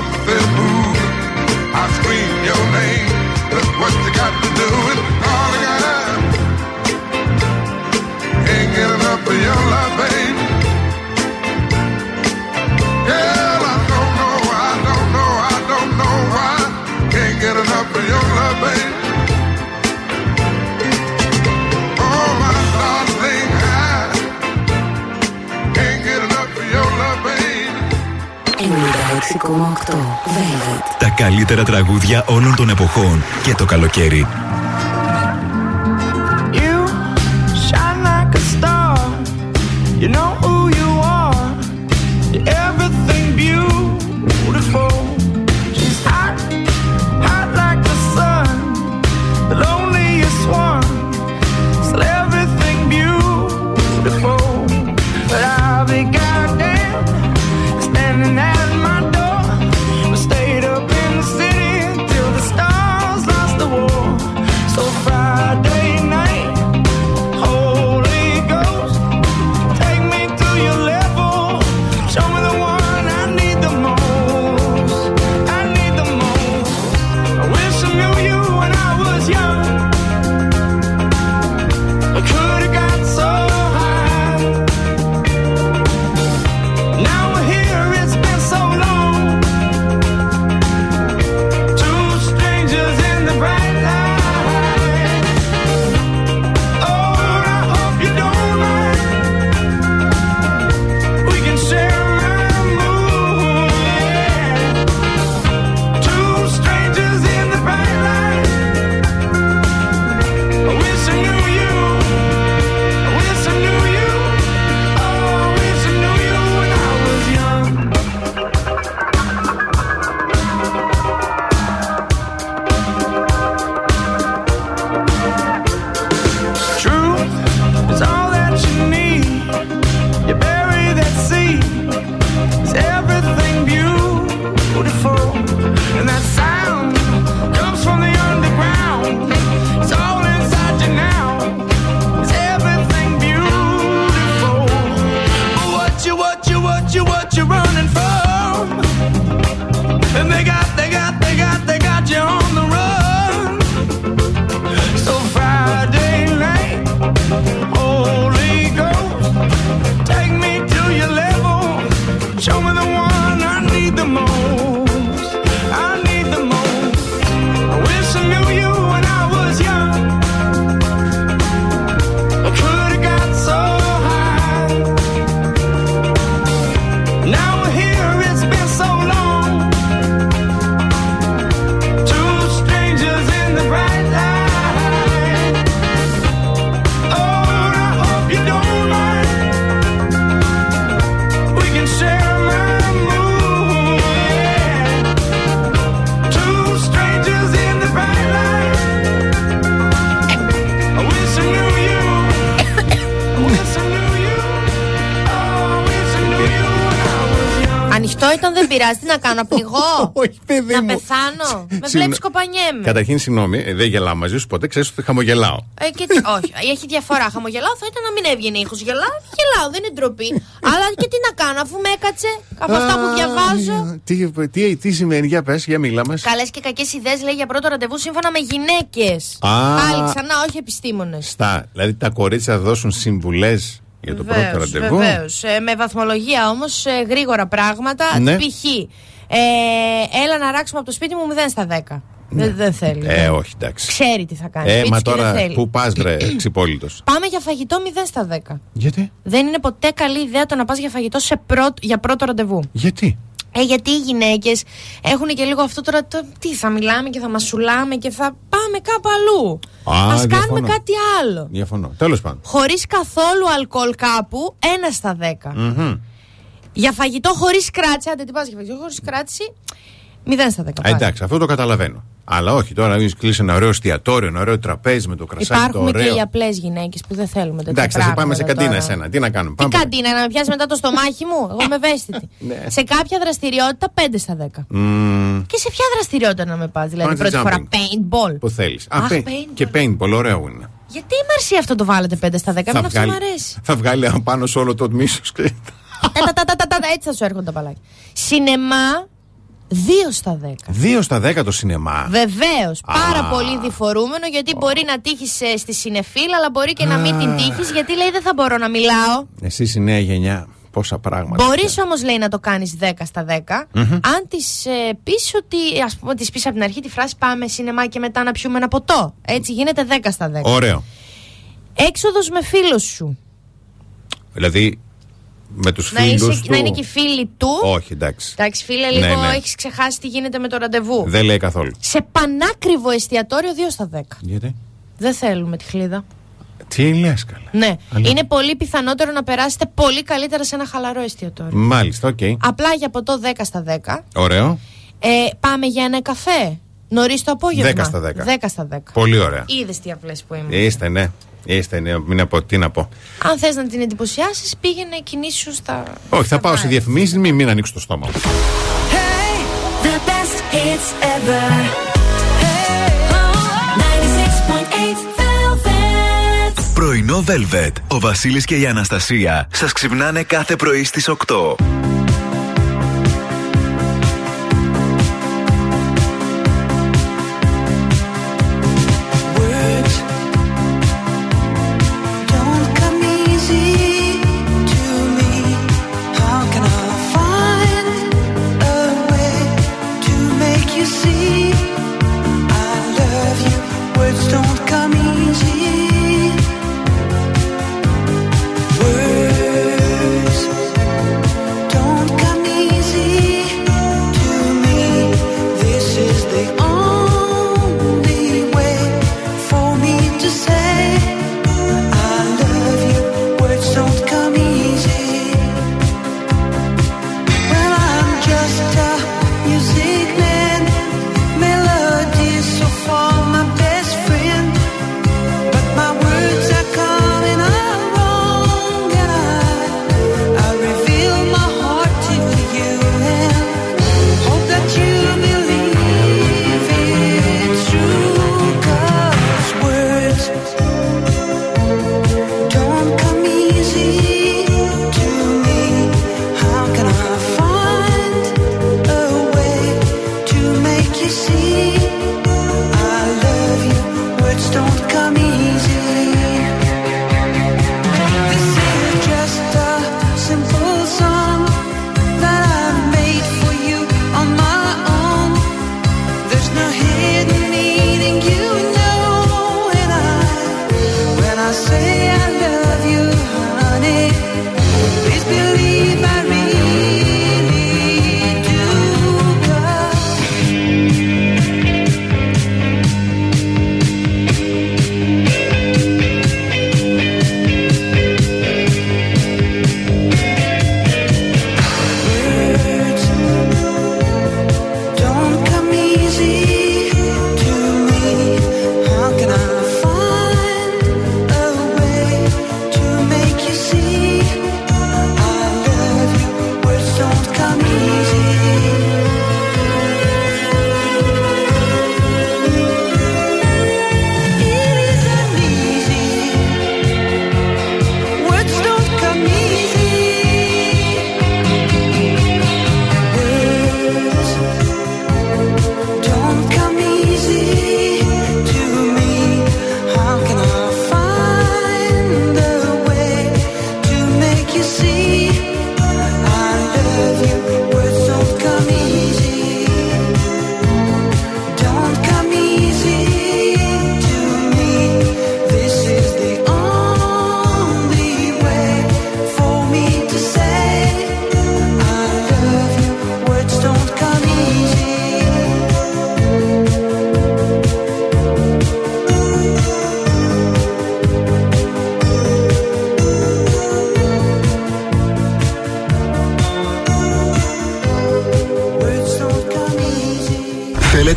move. I scream your name. Look what you got to do. It's all I got. Can't get enough of your love, baby. Girl, I don't know, I don't know, I don't know why. Can't get enough of your love, baby. Τα καλύτερα τραγούδια όλων των εποχών και το καλοκαίρι. Να κάνω, να πνιγώ. Όχι, παιδί να μου. πεθάνω; Με Συν- βλέπεις κοπανιέμαι. Καταρχήν, συγγνώμη, ε, δεν γελάω μαζί σου ποτέ, ξέρεις ότι χαμογελάω. Ε, και τι, όχι, έχει διαφορά. Χαμογελάω θα ήταν να μην έβγαινε ήχος. Γελάω, γελάω, δεν είναι ντροπή. Αλλά και τι να κάνω, αφού με έκατσε από αυτά που διαβάζω. Τι, τι, τι σημαίνει, για πες, για μίλα μας. Καλές και κακές ιδέες λέει για πρώτο ραντεβού σύμφωνα με γυναίκες. Α. Πάλι ξανά, όχι επιστήμονες. Στα, δηλαδή τα κορίτσια θα δώσουν συμβουλές για το πρώτο ραντεβού. Βεβαίως. με βαθμολογία όμως, γρήγορα πράγματα. Ναι. Π.χ. Ε, έλα να ράξουμε από το σπίτι μου 0 στα 10. Δεν, δεν θέλει. Ε, όχι, εντάξει. Ξέρει τι θα κάνει. Ε, σπίτι μα και δεν τώρα θέλει. που πας, βρε, ξυπόλυτος. Πάμε για φαγητό 0 στα 10. Γιατί; Δεν είναι ποτέ καλή ιδέα το να πας για φαγητό σε πρώτο, για πρώτο ραντεβού. Γιατί; Ε, γιατί οι γυναίκες έχουν και λίγο αυτό τώρα. Το, τι θα μιλάμε και θα μασουλάμε και θα πάμε κάπου αλλού. Α, Α κάνουμε διαφωνώ. κάτι άλλο. Διαφωνώ. Τέλος πάντων. Χωρίς καθόλου αλκοόλ κάπου, 1 στα 10. Μμμ. Για φαγητό χωρίς κράτηση, άντε τι πας για φαγητό χωρίς κράτηση, 0 στα 10. Ε, πάλι. εντάξει, αυτό το καταλαβαίνω. Αλλά όχι τώρα να κλείσει ένα ωραίο εστιατόριο, ένα ωραίο τραπέζι με το κρασάκι το Υπάρχουν και ωραίο. οι απλές γυναίκες που δεν θέλουμε τέτοια Εντάξει, θα σε πάμε σε πράγματα καντίνα τώρα. εσένα. Τι να κάνουμε. Τι Πάμε. καντίνα, να με πιάσεις μετά το στομάχι μου; Εγώ είμαι ευαίσθητη. Ναι. σε κάποια δραστηριότητα 5 στα 10. Μμμ, Και σε ποια δραστηριότητα να με πας, δηλαδή Bungee πρώτη φορά jumping. paintball. Που θέλεις. Αχ, παι- paintball. και paintball, ωραίο είναι. Γιατί η Μαρσία αυτό το βάλετε 5 στα 10, εμένα αυτό μου αρέσει. θα βγάλει απάνω σε όλο το μίσος. Τα, τα, τα, τα, τα, τα, τα, Έτσι θα σου έρχονται τα παλάκια. Σινεμά 2 στα 10. Δύο στα δέκα το σινεμά. Βεβαίως. Πάρα Α. πολύ διφορούμενο γιατί μπορεί να τύχεις στη συνεφίλ, αλλά μπορεί και να μην την τύχεις γιατί λέει δεν θα μπορώ να μιλάω. Εσύ η νέα γενιά, πόσα πράγματα. Μπορείς όμως λέει να το κάνεις 10 στα 10. Αν της ε, πεις ότι. Α πούμε, της πεις από την αρχή τη φράση Πάμε σινεμά και μετά να πιούμε ένα ποτό. Έτσι γίνεται 10 στα 10. Ωραίο. Έξοδος με φίλο σου. Δηλαδή με τους Να, φίλου είσαι, του. να είναι και οι φίλοι του. Όχι, εντάξει. Εντάξει, φίλε, Ναι, λίγο ναι. έχεις ξεχάσει τι γίνεται με το ραντεβού. Δεν λέει καθόλου. Σε πανάκριβο εστιατόριο 2 στα 10. Γιατί; Δεν θέλουμε τη χλίδα. Τι λες, καλά. Ναι. Αλήθεια. Είναι πολύ πιθανότερο να περάσετε πολύ καλύτερα σε ένα χαλαρό εστιατόριο. Μάλιστα, οκ. Απλά για ποτό 10 στα 10. Ωραίο. Ε, πάμε για ένα καφέ. Νωρίς το απόγευμα. 10 στα 10. 10 στα 10. Πολύ ωραία. Είδες τι απλή που είμαι. Είστε, ναι. Είστε, ναι. Μην πω, τι να πω. Αν θες να την εντυπωσιάσεις, πήγαινε κινήσου στα. Όχι, θα στα πάω σε μπαρ. διαφημίσεις, μην, μην ανοίξω το στόμα μου. The best hits ever. Hey, 96.8 Velvet. Πρωινό Velvet. Ο Βασίλης και η Αναστασία σας ξυπνάνε κάθε πρωί στις 8.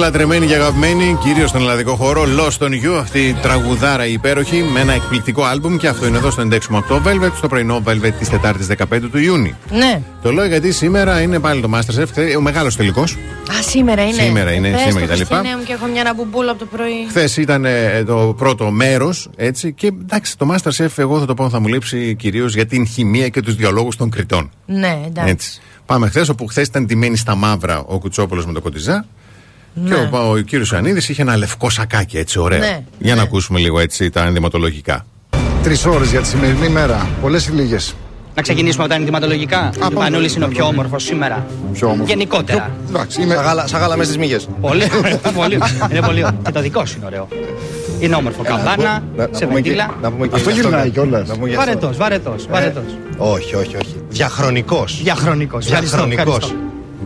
Λατρεμένη και αγαπημένη, κυρίως στον ελλαδικό χώρο. Lost on You, αυτή η τραγουδάρα η υπέροχη, με ένα εκπληκτικό άλμπουμ και αυτό είναι εδώ στο 96,8 Velvet, στο πρωινό Velvet της Τετάρτης 15 του Ιούνιου. Ναι. Το λέω γιατί σήμερα είναι πάλι το Masterchef, χθε- ο μεγάλος τελικός. Α, σήμερα είναι. Σήμερα είναι, Πες σήμερα το, και τα λοιπά. Χριστίνε μου, και έχω μια ραμπουμπούλα από το πρωί. Χθες ήταν ε, το πρώτο μέρος, έτσι. Και εντάξει, το Masterchef, εγώ θα το πω, θα μου λείψει κυρίως για την χημεία και τους διαλόγους των κριτών. Ναι, εντάξει. Έτσι. Πάμε χθες, όπου χθες ήταν τιμένη στα μαύρα ο Κουτσόπουλος με το Κωτιζά. Και ο, ο κύριος Ιωαννίδης είχε ένα λευκό σακάκι, έτσι ωραίο. Ναι, Για να ακούσουμε λίγο έτσι τα ενδυματολογικά. Τρεις ώρες για τη σημερινή μέρα. Πολλές ή λίγες; Να ξεκινήσουμε με τα ενδυματολογικά. Ο Πανούλης είναι ο πιο όμορφος σήμερα. Πιο όμορφος. Γενικότερα. Εντάξει, είμαι. Σαν γάλα μέσα στις μύγες. Πολύ ωραίο. πολύ ωραίο. Είναι πολύ ωραίο. Και το δικό σου είναι ωραίο. Είναι όμορφο. Καμπάνα, σε βεντίλα. Να πούμε και Αυτό για γυρνάει κιόλας. Να πούμε για αυτό. Βαρετός, βαρετός. Βαρετός. Όχι, όχι, όχι. Διαχρονικός. Διαχρονικός.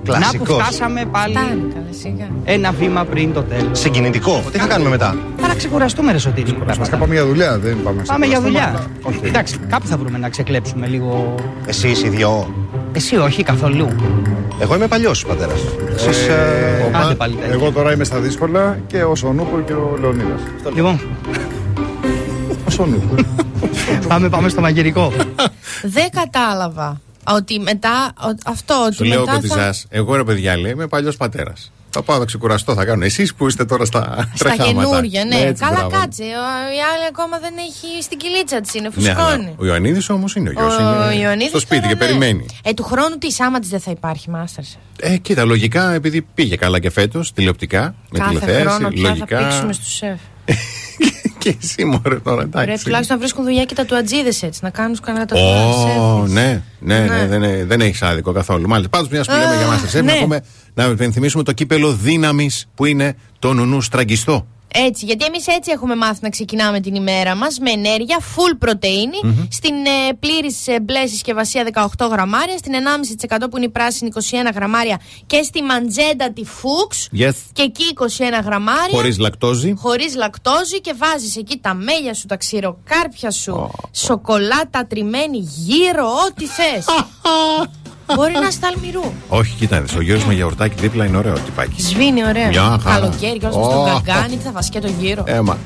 Διαχρονικό. Να που Κλασικός. φτάσαμε πάλι Φτάνει, καλά, σιγά. ένα βήμα πριν το τέλος. Συγκινητικό. Τι θα κάνουμε μετά; Θα να ξεκουραστούμε, ρε Σωτήρη. μου, Μα πράγματα. πάμε για δουλειά, δεν πάμε στο Πάμε για πρόγραμμα. δουλειά. Όχι. Εντάξει, κάπου θα βρούμε να ξεκλέψουμε λίγο. Εσύ οι δυο. Εσύ όχι καθόλου. Εγώ είμαι παλιός πατέρας. Εσείς, ε, Ο Άντε Πα- πάλι τέτοια. Εγώ τώρα είμαι στα δύσκολα και ο Σονούπολ και ο Λεωνίδας. Λοιπόν, Ο Σονούπολ. πάμε, πάμε στο μαγειρικό. Δεν κατάλαβα. Ότι μετά. ο- αυτό, ότι Σου λέω μετά. ότι θα- Εγώ ρε παιδιά λέει, είμαι παλιός πατέρας. Θα πάω να ξεκουραστώ, θα κάνω. Εσείς που είστε τώρα στα Στα τρεχάματα. καινούργια, ναι. Έτσι, Καλά, μπράβο. κάτσε. Ο, η άλλη ακόμα δεν έχει στην κυλίτσα της, είναι Ναι, αλλά φουσκώνει. ο Ιωαννίδης όμως είναι ο γιος. Ο Είναι Ιωαννίδης στο σπίτι τώρα, και ναι. περιμένει. Ε, του χρόνου της άμα της δεν θα υπάρχει Masters. Ε, κοίτα, λογικά επειδή πήγε καλά και φέτος, τηλεοπτικά, με Κάθε τηλεθέαση, χρόνο πια λογικά. θα πήξουμε στους σεφ. και εσύ μωρέ τώρα, εντάξει. Πρέπει τουλάχιστον να βρίσκουν δουλειά και τα του ατζίδε έτσι, να κάνουν κανένα το Ω, ναι, ναι, ναι, Ναι. δεν, ε- δεν έχεις άδικο καθόλου. Μάλιστα, πάντως μιας που Α, λέμε για μας, ναι. να, πούμε, να υπενθυμίσουμε το κύπελο δύναμης που είναι το νουνού στραγγιστό. Έτσι, γιατί εμείς έτσι έχουμε μάθει να ξεκινάμε την ημέρα μας με ενέργεια, full πρωτενη Μμμ. στην ε, πλήρης ε, μπλε συσκευασία 18 γραμμάρια, στην 1,5% που είναι η πράσινη 21 γραμμάρια και στη μαντζέντα τη Φούξ Yes. και εκεί 21 γραμμάρια. Χωρίς λακτόζη. Χωρίς λακτόζη και βάζεις εκεί τα μέλια σου, τα ξηροκάρπια σου, σοκολάτα τριμμένη γύρω, ό,τι θες. Μπορεί να είναι αλμυρού. Όχι, κοίταξε, ο Γιώργος με γιαουρτάκι δίπλα είναι ωραίο τυπάκι. Σβήνει ωραία. Μια χαρά. Καλοκαίρι, και όσο Ω. στον καγκάνι, τι θα βάζει και το γύρο. Έμα.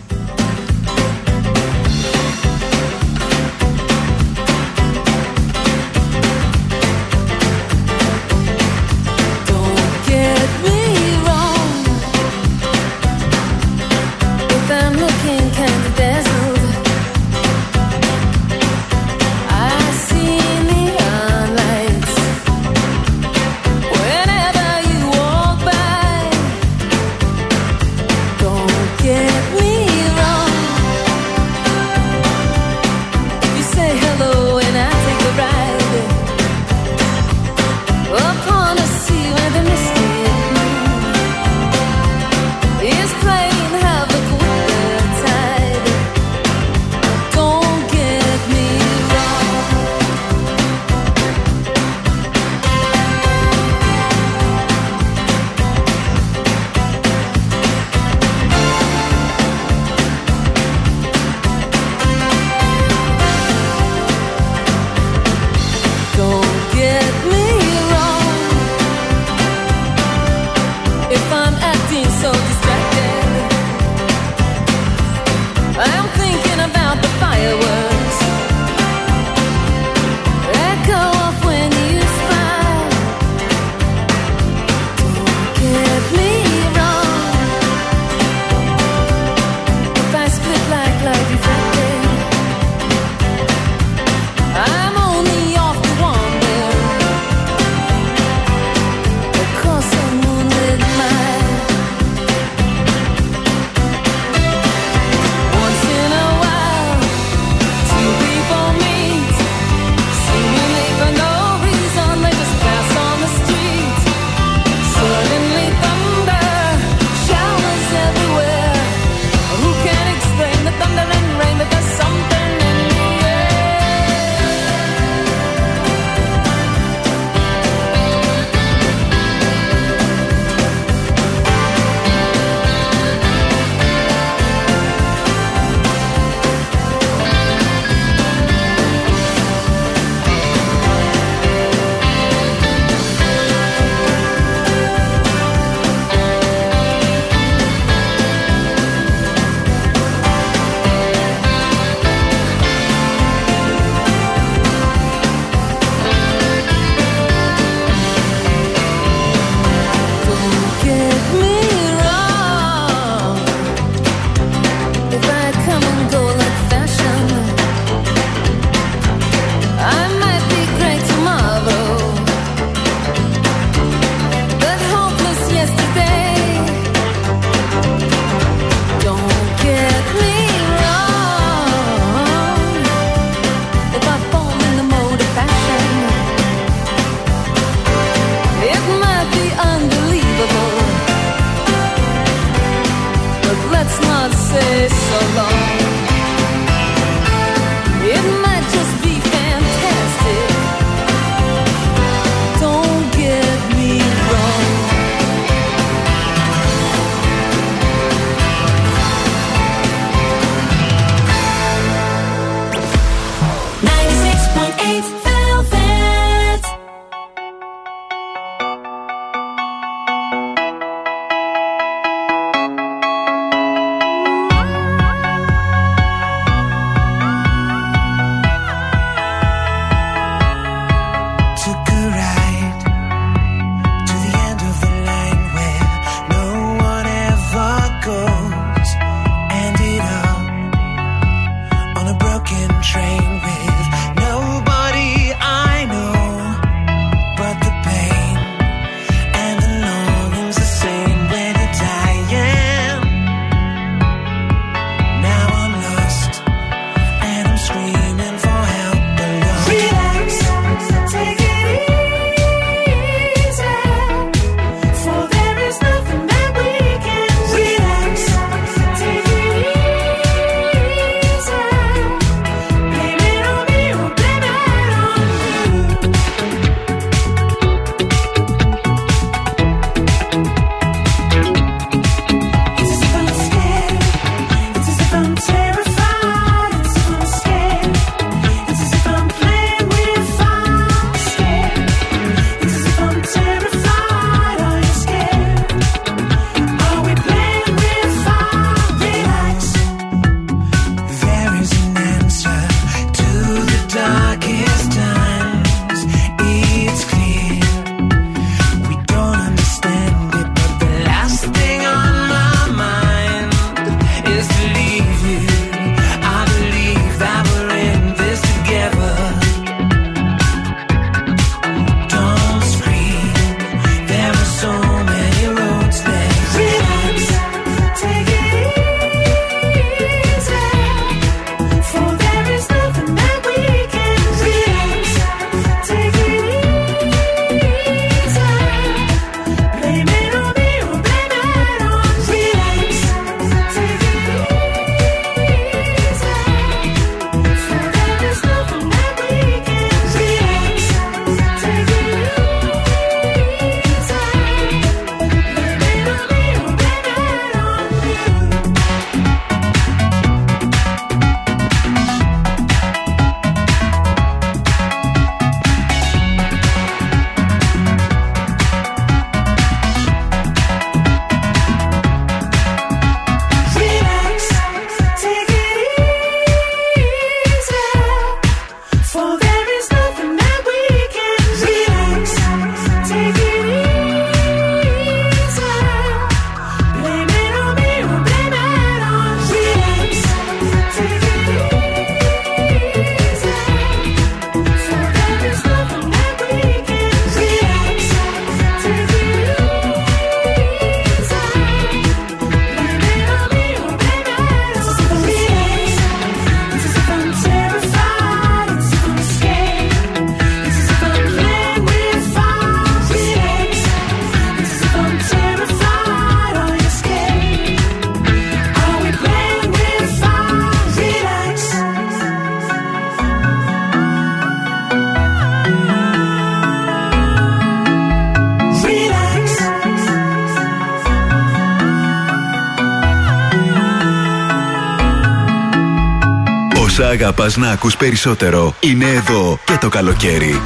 όσα αγαπάς να ακούς περισσότερο είναι εδώ και το καλοκαίρι.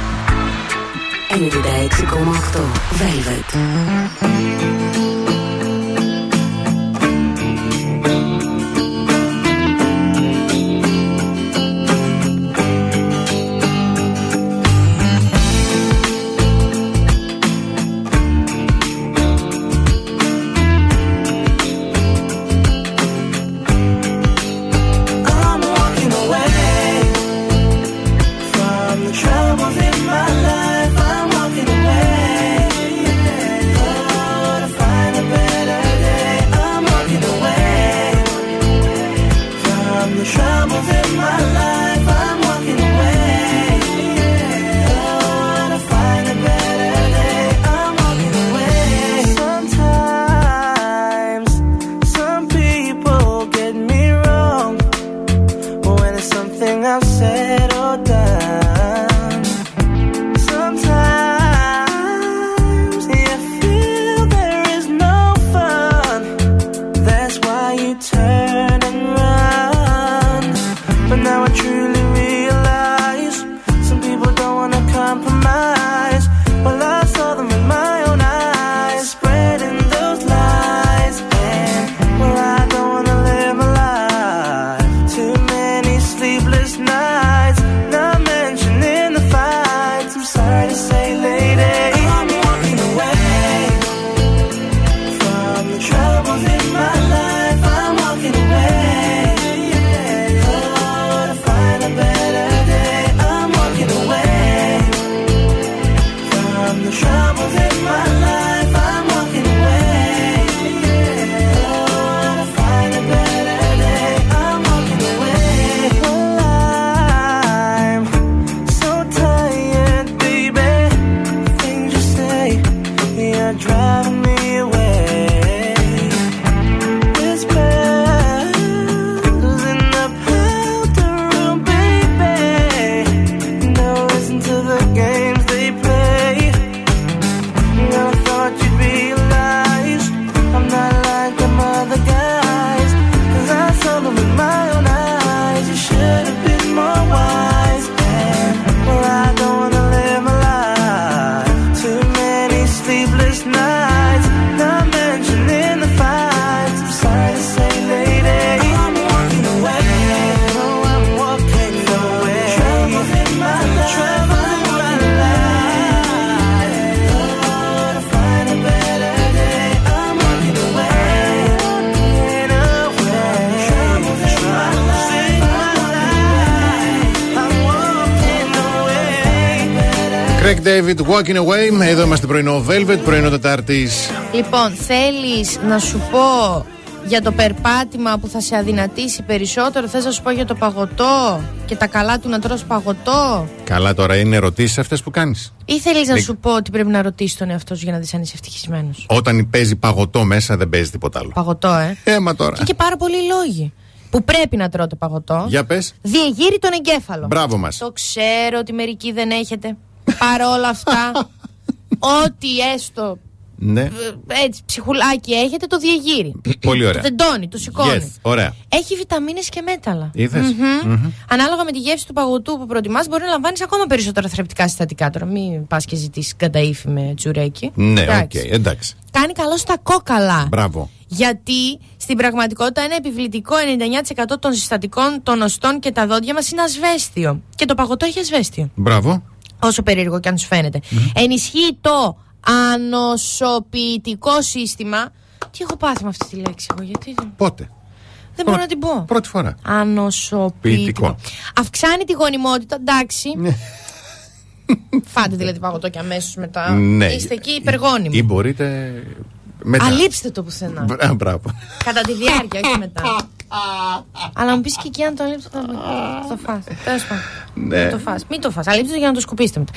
96,8 Velvet. David, Walking Away. Εδώ είμαστε πρωινό Velvet, πρωινό Τετάρτης. Λοιπόν, θέλεις να σου πω για το περπάτημα που θα σε αδυνατήσει περισσότερο; Θες να σου πω για το παγωτό και τα καλά του να τρως παγωτό; Καλά, τώρα είναι ερωτήσεις αυτές που κάνεις. Ή θέλεις να Ναι. σου πω ότι πρέπει να ρωτήσεις τον εαυτό σου για να δεις αν είσαι ευτυχισμένος; Όταν παίζει παγωτό μέσα, δεν παίζει τίποτα άλλο. Παγωτό, ε. Έμα τώρα. Και, και πάρα πολλοί λόγοι που πρέπει να τρώτε παγωτό. Για πες. Διεγείρει τον εγκέφαλο. Μπράβο μας. Το ξέρω ότι μερικοί δεν έχετε. Παρ' όλα αυτά, ό,τι έστω Ναι. ε, έτσι ψυχουλάκι έχετε, το διεγείρει. Πολύ ωραία. Το τεντώνει, το σηκώνει. Yes, ωραία. Έχει βιταμίνες και μέταλλα. Είδες. Μμμ. Μμμ. Ανάλογα με τη γεύση του παγωτού που προτιμάς μπορεί να λαμβάνεις ακόμα περισσότερα θρεπτικά συστατικά. Τώρα μην πας και ζητήσεις κανταΐφι με τσουρέκι. Ναι, οκ, Εντάξει. εντάξει. Κάνει καλό στα κόκαλα. Μπράβο. Γιατί στην πραγματικότητα είναι επιβλητικό 99% των συστατικών των οστών και τα δόντια μας είναι ασβέστιο. Και το παγωτό έχει ασβέστιο. Μπράβο. Όσο περίεργο και αν σου φαίνεται. Ενισχύει το ανοσοποιητικό σύστημα. Τι έχω πάθει με αυτή τη λέξη εγώ, γιατί Πότε; δεν μπορώ να την πω. Πρώτη φορά. Ανοσοποιητικό. Ποιητικό. Αυξάνει τη γονιμότητα, εντάξει. Φάτε δηλαδή παγωτό και αμέσως μετά. Ναι. Είστε εκεί υπεργόνιμοι. Ή μπορείτε. Μετά. Αλείψτε το πουθενά. Μπρα- Μπράβο. Κατά τη διάρκεια, όχι μετά. Αλλά μου πεις και εκεί αν το αλείψει θα θα το φας. Τέλος πάντων. Ναι. Θα το φας. Μην το φας. Αλείψτε το για να το σκουπίσετε μετά.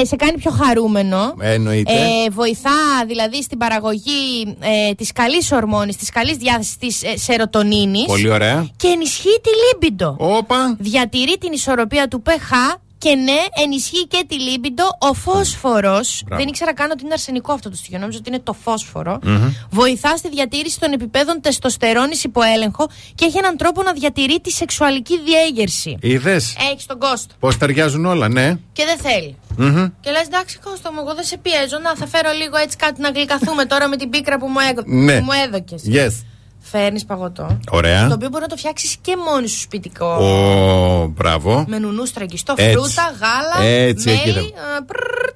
Ε, σε κάνει πιο χαρούμενο. Εννοείται. Ε, βοηθά δηλαδή στην παραγωγή ε, της καλής ορμόνης, της καλής διάθεσης της ε, σερωτονίνης. Πολύ ωραία. Και ενισχύει τη λίμπιντο. Όπα. Διατηρεί την ισορροπία του pH και ναι, ενισχύει και τη λίμπιντο. Ο φόσφορος. Μπράβο. Δεν ήξερα καν ότι είναι αρσενικό αυτό το στοιχείο. Νόμιζα ότι είναι το φόσφορο. Μμμ. Βοηθά στη διατήρηση των επιπέδων τεστοστερόνης υπό έλεγχο και έχει έναν τρόπο να διατηρεί τη σεξουαλική διέγερση. Είδες; Έχεις τον κόστο. Πώς ταιριάζουν όλα, ναι. Και δεν θέλει. Μμμ. Και λες, εντάξει, Κώστα μου, εγώ δεν σε πιέζω. Να, θα φέρω λίγο έτσι κάτι να γλυκαθούμε τώρα με την πίκρα που μου, έδω... Ναι. που μου έδωκες. Yes. Φέρνεις παγωτό. Ωραία. Το οποίο μπορεί να το φτιάξεις και μόνη σου σπιτικό. Ω, μπράβο. Με νουνού στραγγιστό, Έτσι. φρούτα, γάλα, Έτσι, εκεί μέλι, θα- ε, πρρρρ,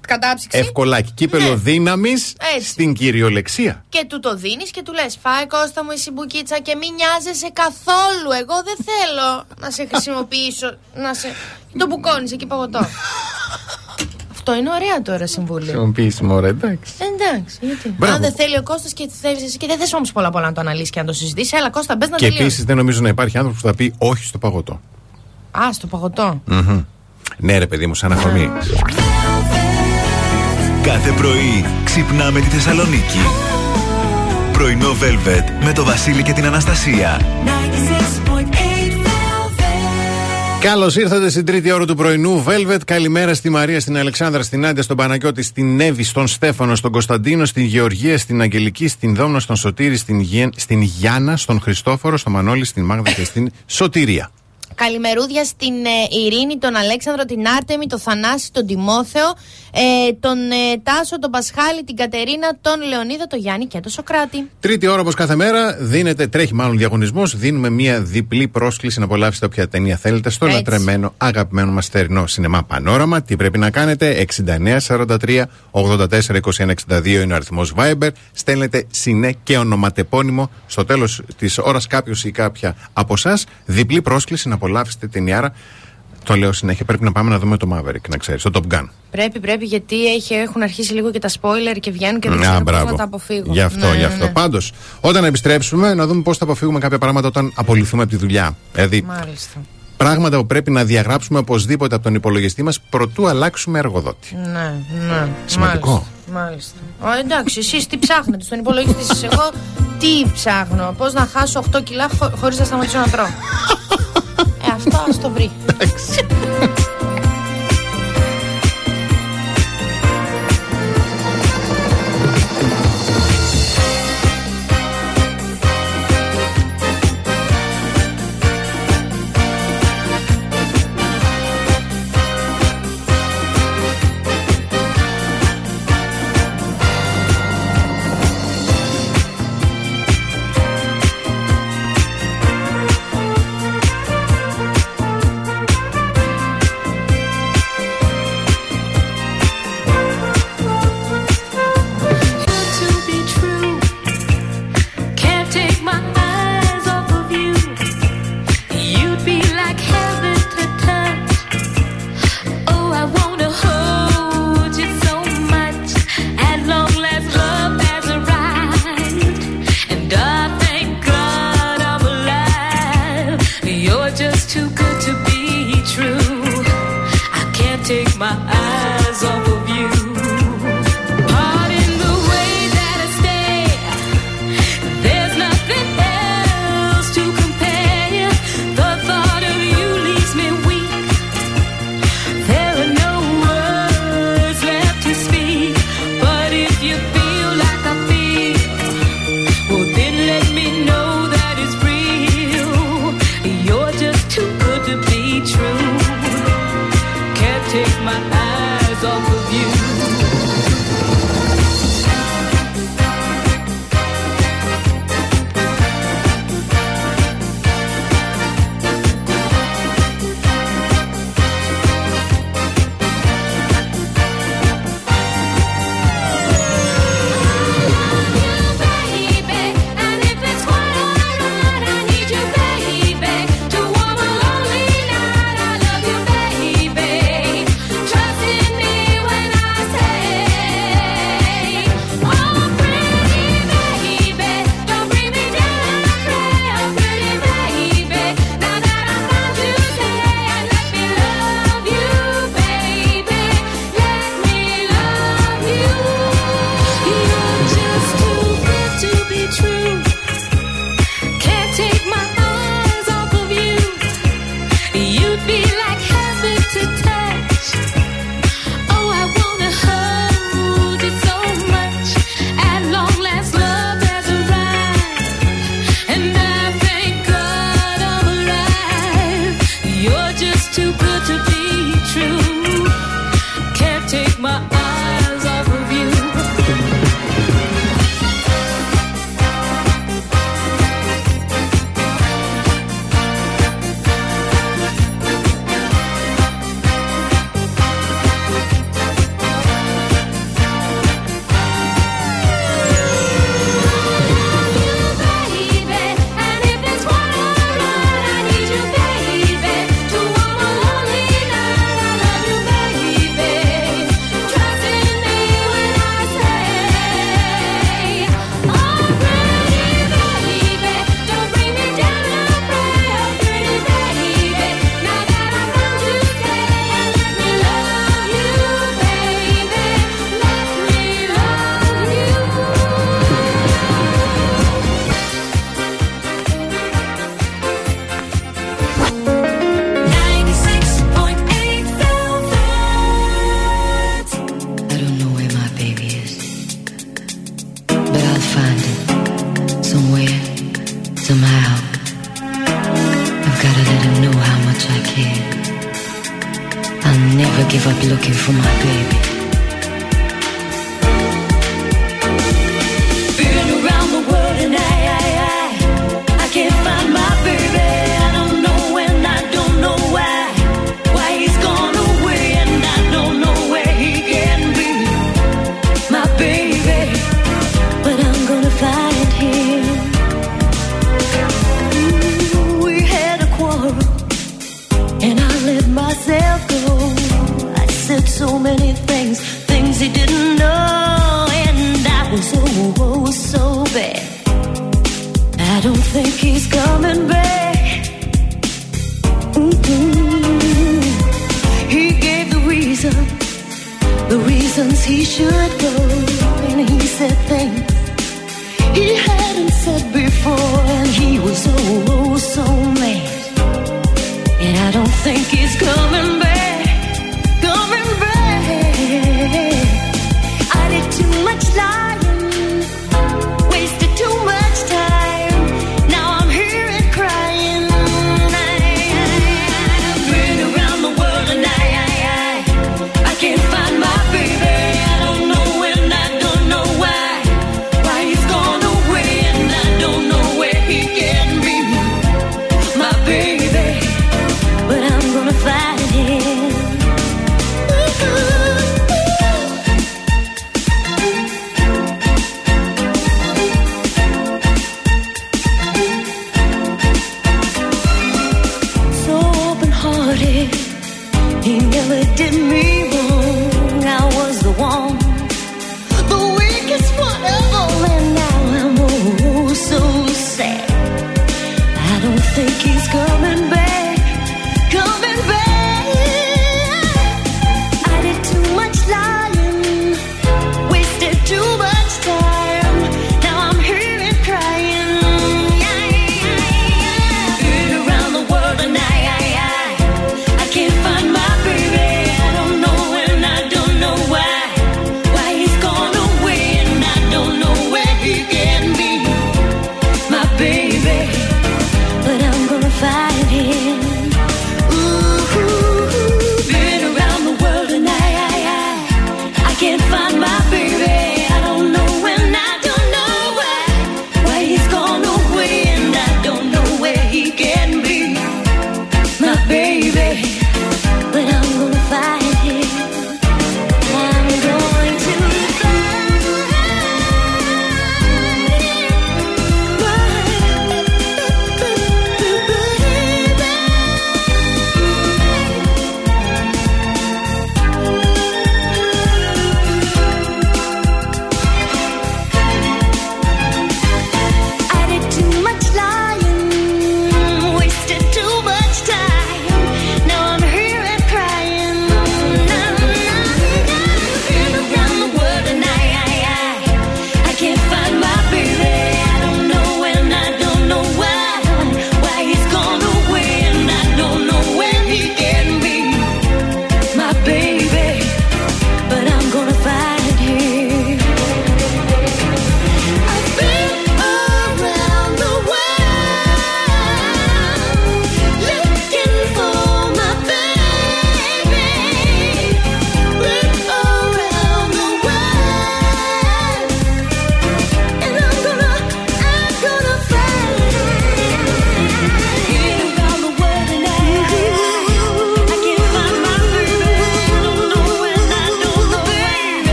κατάψυξη. Ευκολάκι. Κύπελο Ναι. δύναμης Έτσι. στην κυριολεξία. Και του το δίνεις και του λες: Φάε Κώστα μου η συμπουκίτσα και μην νοιάζεσαι καθόλου. Εγώ δεν θέλω να σε χρησιμοποιήσω. να σε. Το μπουκώνεις εκεί παγωτό. Αυτό είναι ωραία τώρα συμβούλιο. Χρησιμοποιήσει μωρέ, εντάξει. Εντάξει, γιατί; Μπράβο. Αν δεν θέλει ο Κώστας και θέλεις εσύ και δεν θες όμως πολλά πολλά να το αναλύσεις και να το συζητήσεις, έλα Κώστα, μπες να Και τελειώσεις. επίσης δεν νομίζω να υπάρχει άνθρωπος που θα πει όχι στο παγωτό. Α, στο παγωτό. Μμμ. Ναι, ρε παιδί μου, σαν αφορμή. Κάθε πρωί ξυπνάμε τη Θεσσαλονίκη. Πρωινό Velvet με το Βασίλη και την Αναστασία. 96.8 Καλώς ήρθατε στην τρίτη ώρα του πρωινού. Velvet, καλημέρα στη Μαρία, στην Αλεξάνδρα, στην Άντια, στον Παναγιώτη, στην Εύη, στον Στέφανο, στον Κωνσταντίνο, στην Γεωργία, στην Αγγελική, στην Δόμνα, στον Σωτήρη, στην, Γε... στην Γιάννα, στον Χριστόφορο, στον Μανώλη, στην Μάγδα και στην Σωτηρία. Καλημερούδια στην ε, Ειρήνη, τον Αλέξανδρο, την Άρτεμη, τον Θανάση, τον Τιμόθεο, ε, τον ε, Τάσο, τον Πασχάλη, την Κατερίνα, τον Λεωνίδα, τον Γιάννη και τον Σοκράτη. Τρίτη ώρα όπως κάθε μέρα δίνεται, τρέχει μάλλον διαγωνισμός. Δίνουμε μια διπλή πρόσκληση να απολαύσετε όποια ταινία θέλετε στο Έτσι. λατρεμένο αγαπημένο μας θερινό σινεμά Πανόραμα. Τι πρέπει να κάνετε, 6943 84 21 62 είναι ο αριθμός Viber. Στέλνετε συνέ και ονοματεπώνυμο. Στο τέλος της ώρας κάποιος ή κάποια από εσά διπλή πρόσκληση να απολαύσετε ταινιάρα. Το λέω συνέχεια. Πρέπει να πάμε να δούμε το Maverick, να ξέρεις, το Top Gun. Πρέπει, πρέπει, γιατί έχει, έχουν αρχίσει λίγο και τα spoiler και βγαίνουν και δεν Α, ξέρω πώς μπράβο. να τα αποφύγω. Γι' αυτό, Ναι, γι' ναι, αυτό. ναι. Πάντως, όταν επιστρέψουμε, να δούμε πώς θα αποφύγουμε κάποια πράγματα όταν απολυθούμε από τη δουλειά. Δηλαδή, Μάλιστα. πράγματα που πρέπει να διαγράψουμε οπωσδήποτε από τον υπολογιστή μας προτού αλλάξουμε εργοδότη. Ναι, ναι. Σημαντικό. Μάλιστα. μάλιστα. Ο, εντάξει, εσείς τι ψάχνετε στον υπολογιστή σας. Εγώ τι ψάχνω. Πώς να χάσω 8 κιλά χω, χωρίς να σταματήσω να τρώω. ε, αυτό ας το βρει.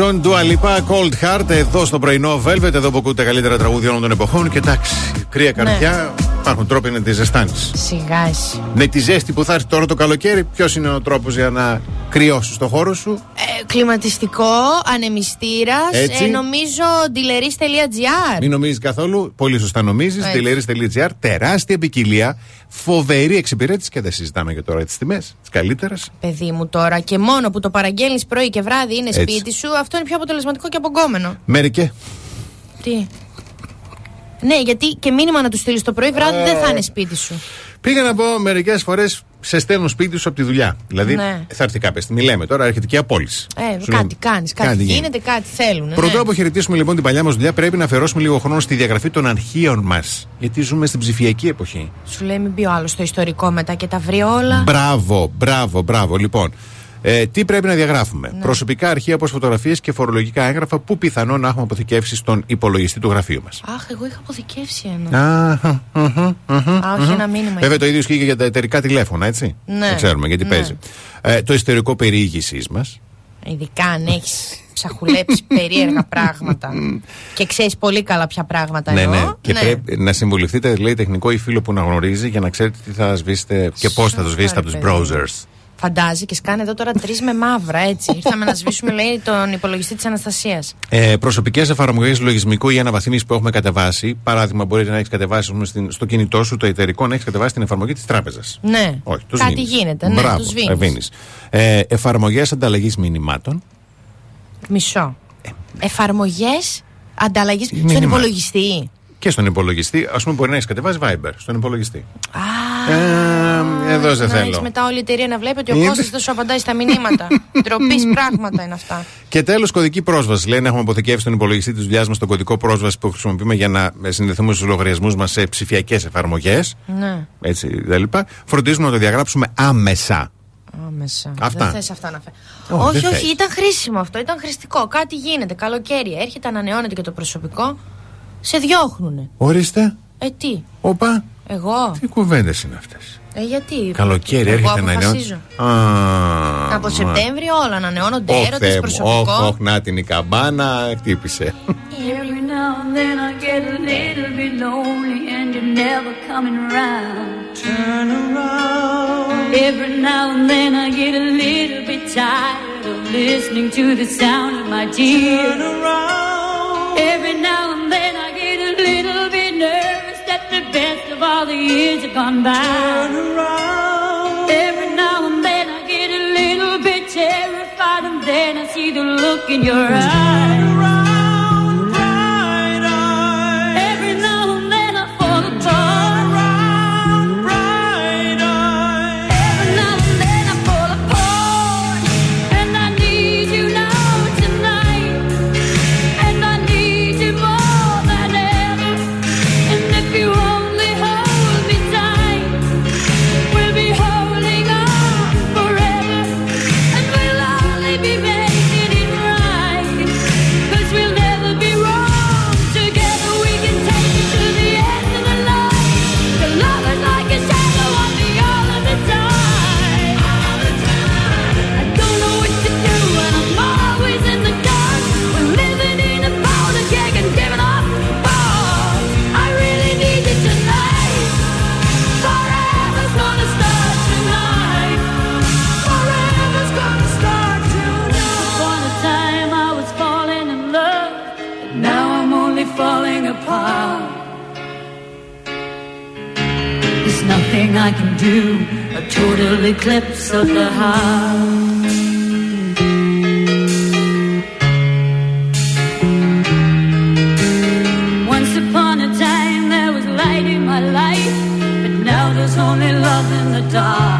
John, Dua Lipa, Cold Heart, εδώ στο πρωινό Velvet, εδώ που ακούτε τα καλύτερα τραγούδια όλων των εποχών. Και εντάξει, κρύα καρδιά, υπάρχουν τρόποι να τη ζεστάνεις. Σιγά εσύ. Με τη ζέστη που θα έρθει τώρα το καλοκαίρι, ποιος είναι ο τρόπος για να κρυώσεις το χώρο σου; Ε, κλιματιστικό, ανεμιστήρας. Έτσι. Ε, νομίζω dealeries.gr. Μην νομίζεις καθόλου, πολύ σωστά νομίζεις. Έτσι. Delivery.gr, τεράστια ποικιλία, φοβερή εξυπηρέτηση και δεν συζητάμε και τώρα τις τιμές, τις καλύτερες. Παιδί μου τώρα και μόνο που το παραγγέλνεις πρωί και βράδυ είναι Έτσι. σπίτι σου, αυτό είναι πιο αποτελεσματικό και απογκόμενο. Μερικέ. Τι; Ναι, γιατί και μήνυμα να τους στείλεις το πρωί, βράδυ Ε. δεν θα είναι σπίτι σου. Πήγα να πω μερικές φορές σε στέλνουν σπίτι σου από τη δουλειά. Δηλαδή Ναι. θα έρθει κάποια στιγμή, λέμε τώρα, έρχεται και η απόλυση. Ε, Σου κάτι λέω, κάνεις, κάτι, κάτι γίνεται, κάτι θέλουν. Πρωτού ναι. αποχαιρετήσουμε λοιπόν την παλιά μας δουλειά, πρέπει να αφιερώσουμε λίγο χρόνο στη διαγραφή των αρχείων μας. Γιατί ζούμε στην ψηφιακή εποχή. Σου λέει μην μπει ο άλλος στο ιστορικό μετά και τα βρει όλα. Μπράβο, μπράβο, μπράβο. Λοιπόν, ε, τι πρέπει να διαγράφουμε; Ναι. Προσωπικά αρχεία όπως φωτογραφίες και φορολογικά έγγραφα που πιθανόν να έχουμε αποθηκεύσει στον υπολογιστή του γραφείου μας. Αχ, εγώ είχα αποθηκεύσει ένα. Α, όχι, ένα μήνυμα. Βέβαια το ίδιο ισχύει και για τα εταιρικά τηλέφωνα, έτσι. Ναι. Δεν ξέρουμε γιατί Ναι. παίζει. Ε, το ιστορικό περιήγησής μας. Ειδικά αν έχεις ψαχουλέψει περίεργα πράγματα. και ξέρεις πολύ καλά ποια πράγματα Ναι, εννοώ. ναι. Και πρέπει να συμβουλευτείτε, λέει, τεχνικό ή φίλο που να γνωρίζει για να ξέρετε τι θα σβήσετε και πώς θα το σβήσετε από τους παιδί. browsers. Φαντάζει και σκάνε εδώ τώρα τρεις με μαύρα, έτσι. Ήρθαμε να σβήσουμε, λέει, τον υπολογιστή της Αναστασίας. Ε, Προσωπικές εφαρμογές λογισμικού ή αναβαθμίσεις που έχουμε κατεβάσει. Παράδειγμα, μπορεί να έχεις κατεβάσει ας πούμε, στην- στο κινητό σου το εταιρικό να έχεις κατεβάσει την εφαρμογή της τράπεζας. Ναι. Όχι, το Κάτι σβήνεις. γίνεται, ναι, Μπράβο, το σβήνεις. σβήνεις. Ε, Εφαρμογές ανταλλαγής μηνυμάτων. Μισό. Εφαρμογές ανταλλαγής στον Μήνυμα. υπολογιστή. Και στον υπολογιστή, ας πούμε, μπορεί να έχεις κατεβάσει Viber στον υπολογιστή. Α, Ε, εδώ σε να θέλω. έχεις μετά όλη η εταιρεία να βλέπει ότι ο Είδες. Κώστας δεν σου απαντάει στα μηνύματα. Τροπή πράγματα είναι αυτά. Και τέλος, κωδική πρόσβαση. Λέει να έχουμε αποθηκεύσει στον υπολογιστή της δουλειάς μας τον κωδικό πρόσβαση που χρησιμοποιούμε για να ε, συνδεθούμε στους λογαριασμούς μας σε ψηφιακές εφαρμογές. Ναι, Έτσι κτλ. Φροντίζουμε να το διαγράψουμε άμεσα. άμεσα. Αυτά. Δεν θες αυτά να φέρει. Όχι, όχι, δεν όχι, θες. ήταν χρήσιμο αυτό. Ήταν χρηστικό. Κάτι γίνεται. Καλοκαίρι έρχεται, ανανεώνεται και το προσωπικό. Σε διώχνουνε. Ορίστε. Ε, τι, Όπα. εγώ; Τι κουβέντες είναι αυτές; Ε, γιατί; Καλοκαίρι εγώ έρχεται να αποφασίζω. νιώσει. Α, Από μα. Σεπτέμβριο όλα ανανεώνονται. Ω, Έρωτες, Θεέ μου. προσωπικό. Όχ, όχ, να την η καμπάνα χτύπησε. Every now and then I get a little bit lonely and you're never coming around. Turn around. Every now and then I get a little bit tired of listening to the sound of my tears. Turn around. Every now and then nervous that the best of all the years have gone by. Turn around. Every now and then I get a little bit terrified and then I see the look in your eyes. Nothing I can do, a total eclipse of the heart. Once upon a time there was light in my life, but now there's only love in the dark.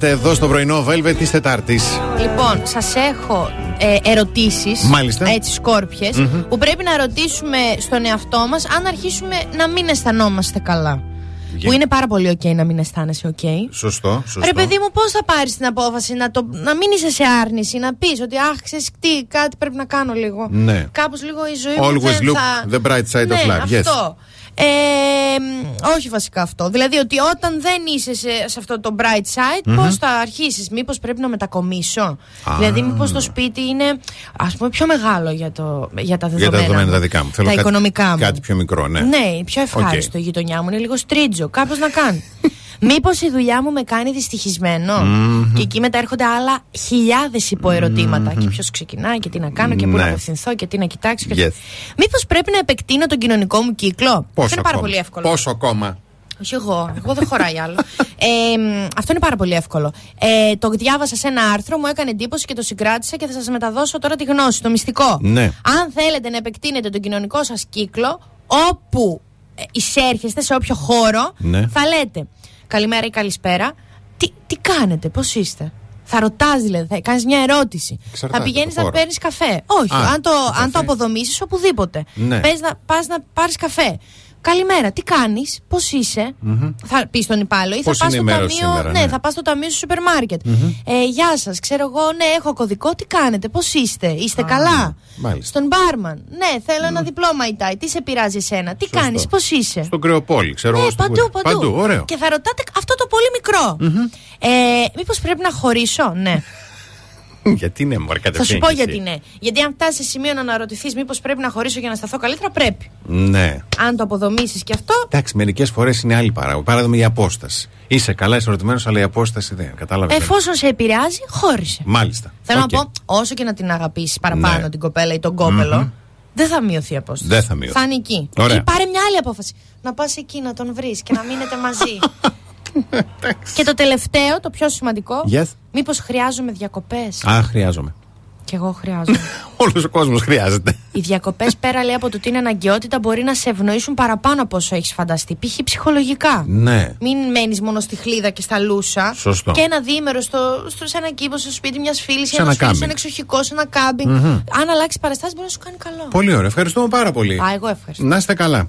Ρήμον, tonight εδώ στο πρωινό Velvet της Τετάρτης. Λοιπόν, σας έχω ε, ερωτήσεις. Μάλιστα. Έτσι, σκόρπιες, Μμμ. Που πρέπει να ρωτήσουμε στον εαυτό μας αν αρχίσουμε να μην αισθανόμαστε καλά. Γε- Που είναι πάρα πολύ OK να μην αισθάνεσαι OK. Σωστό, σωστό. Ρε παιδί μου, πώς θα πάρεις την απόφαση να, το, να μην είσαι σε άρνηση, να πεις ότι Αχ, ξέρεις τι, κάτι πρέπει να κάνω λίγο. Ναι. Κάπως λίγο η ζωή μου. Always δεν look θα... the bright side ναι, of life. Yes. Αυτό. Ε, μ, όχι βασικά αυτό. Δηλαδή ότι όταν δεν είσαι σε, σε αυτό το bright side, Μμμ. πώς θα αρχίσεις, Μήπως πρέπει να μετακομίσω; Α. Δηλαδή, μήπως το σπίτι είναι ας πούμε πιο μεγάλο για, το, για τα Για δεδομένα. τα δεδομένα μου, τα δικά μου. Θέλω τα κάτι, οικονομικά μου. Κάτι πιο μικρό, ναι. Ναι, πιο ευχάριστο η γειτονιά μου. Είναι λίγο στρίτζο. Κάπως να κάνει. Μήπως η δουλειά μου με κάνει δυστυχισμένο; Μμμ. Και εκεί μετά έρχονται άλλα χιλιάδες υποερωτήματα. Και ποιος ξεκινάει και τι να κάνω και πού Ναι. να απευθυνθώ και τι να κοιτάξω. Και... Yes. Μήπως πρέπει να επεκτείνω τον κοινωνικό μου κύκλο; αυτό Πόσο είναι πάρα ακόμα; πολύ εύκολο. Πόσο ακόμα; Όχι εγώ. Εγώ δεν χωράει άλλο. ε, μ, αυτό είναι πάρα πολύ εύκολο. Ε, το διάβασα σε ένα άρθρο, μου έκανε εντύπωση και το συγκράτησα και θα σας μεταδώσω τώρα τη γνώση, το μυστικό. Ναι. Αν θέλετε να επεκτείνετε τον κοινωνικό σας κύκλο, όπου ε, εισέρχεστε, σε όποιο χώρο, Ναι. θα λέτε καλημέρα ή καλησπέρα. Τι, τι κάνετε, πώς είστε; Θα ρωτάς δηλαδή, θα κάνεις μια ερώτηση. Εξαρτάται θα πηγαίνεις από το να χώρο. παίρνεις καφέ. Όχι, Α, αν το, καφέ. αν το αποδομήσεις οπουδήποτε. Ναι. Πες να πας να πάρεις καφέ. Καλημέρα, τι κάνεις, πώς είσαι; Μμμ. Θα πεις στον υπάλληλο ή θα Πώς πας είναι στο η μέρα ταμείο. σου σήμερα, ναι, ναι. θα πας στο ταμείο στο σούπερ μάρκετ. Μμμ. Ε, γεια σας, ξέρω εγώ, ναι, έχω κωδικό, τι κάνετε, πώς είστε, είστε καλά; Μάλιστα. Στον μπάρμαν, ναι, θέλω ένα διπλό μαϊτάι, τι σε πειράζει εσένα, τι Σωστό. κάνεις, πώς είσαι; Στον Κρεοπόλη, ξέρω Ναι, εγώ. στην παντού, Κούρη. παντού. ωραίο. Και θα ρωτάτε αυτό το πολύ μικρό. Ε, Μήπως πρέπει να χωρίσω, ναι. γιατί ναι, μωρέ, Θα σου κατευθείαν πω και γιατί εσύ. ναι. Γιατί αν φτάσεις σε σημείο να αναρωτηθείς μήπως πρέπει να χωρίσω για να σταθώ καλύτερα, πρέπει. Ναι. Αν το αποδομήσεις και αυτό, Εντάξει, μερικές φορές είναι άλλοι παράγοντες. Παράδειγμα η απόσταση. Είσαι καλά ισορροπημένο, αλλά η απόσταση δεν. Κατάλαβες. εφόσον σε επηρεάζει, χώρισε. Μάλιστα. Θέλω Οκ. να πω, όσο και να την αγαπήσεις παραπάνω Ναι. την κοπέλα ή τον κόπελο, Μμμ. δεν θα μειωθεί η απόσταση. Δεν θα μειωθεί. Θα είναι εκεί. Ωραία. Ή πάρε μια άλλη απόφαση. Να πας εκεί να τον βρεις και να μείνετε μαζί. και το τελευταίο, το πιο σημαντικό, Yes. μήπως χρειάζομαι διακοπές; Α, χρειάζομαι. Κι εγώ χρειάζομαι. Όλος ο κόσμος χρειάζεται. Οι διακοπές πέρα λέει από το ότι είναι αναγκαιότητα μπορεί να σε ευνοήσουν παραπάνω από όσο έχεις φανταστεί. Π.χ. ψυχολογικά. Ναι. Μην μένεις μόνο στη χλίδα και στα λούσα. Σωστό. Και ένα διήμερο στο, στο, σε ένα κήπο, στο σπίτι μιας φίλης, Σε ένας ένα φίλο, σε κάμπινγκ. ένα εξοχικό, σε ένα κάμπινγκ. Μμμ. Αν αλλάξεις παραστάσεις, μπορεί να σου κάνει καλό. Πολύ ωραία. Ευχαριστούμε πάρα πολύ. Α, εγώ ευχαριστώ. Να είστε καλά.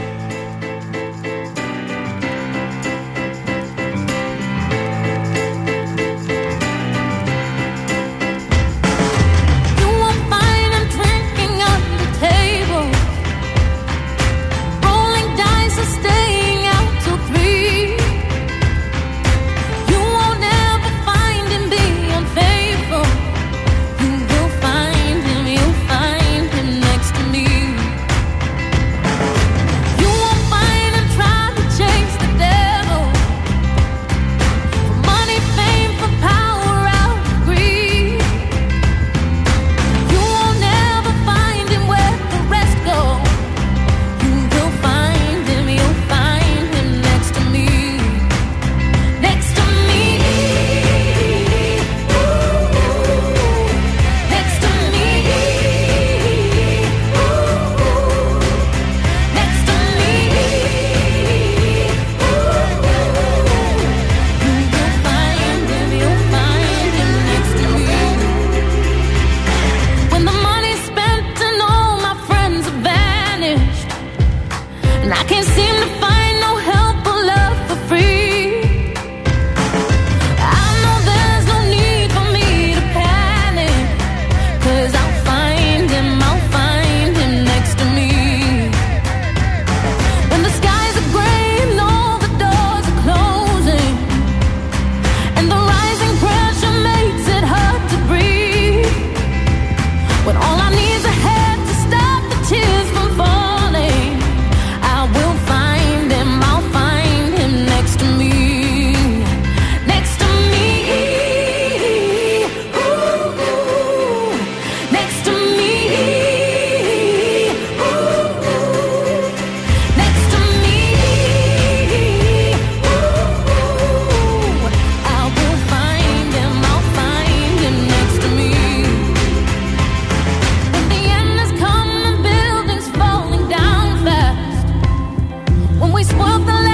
always want the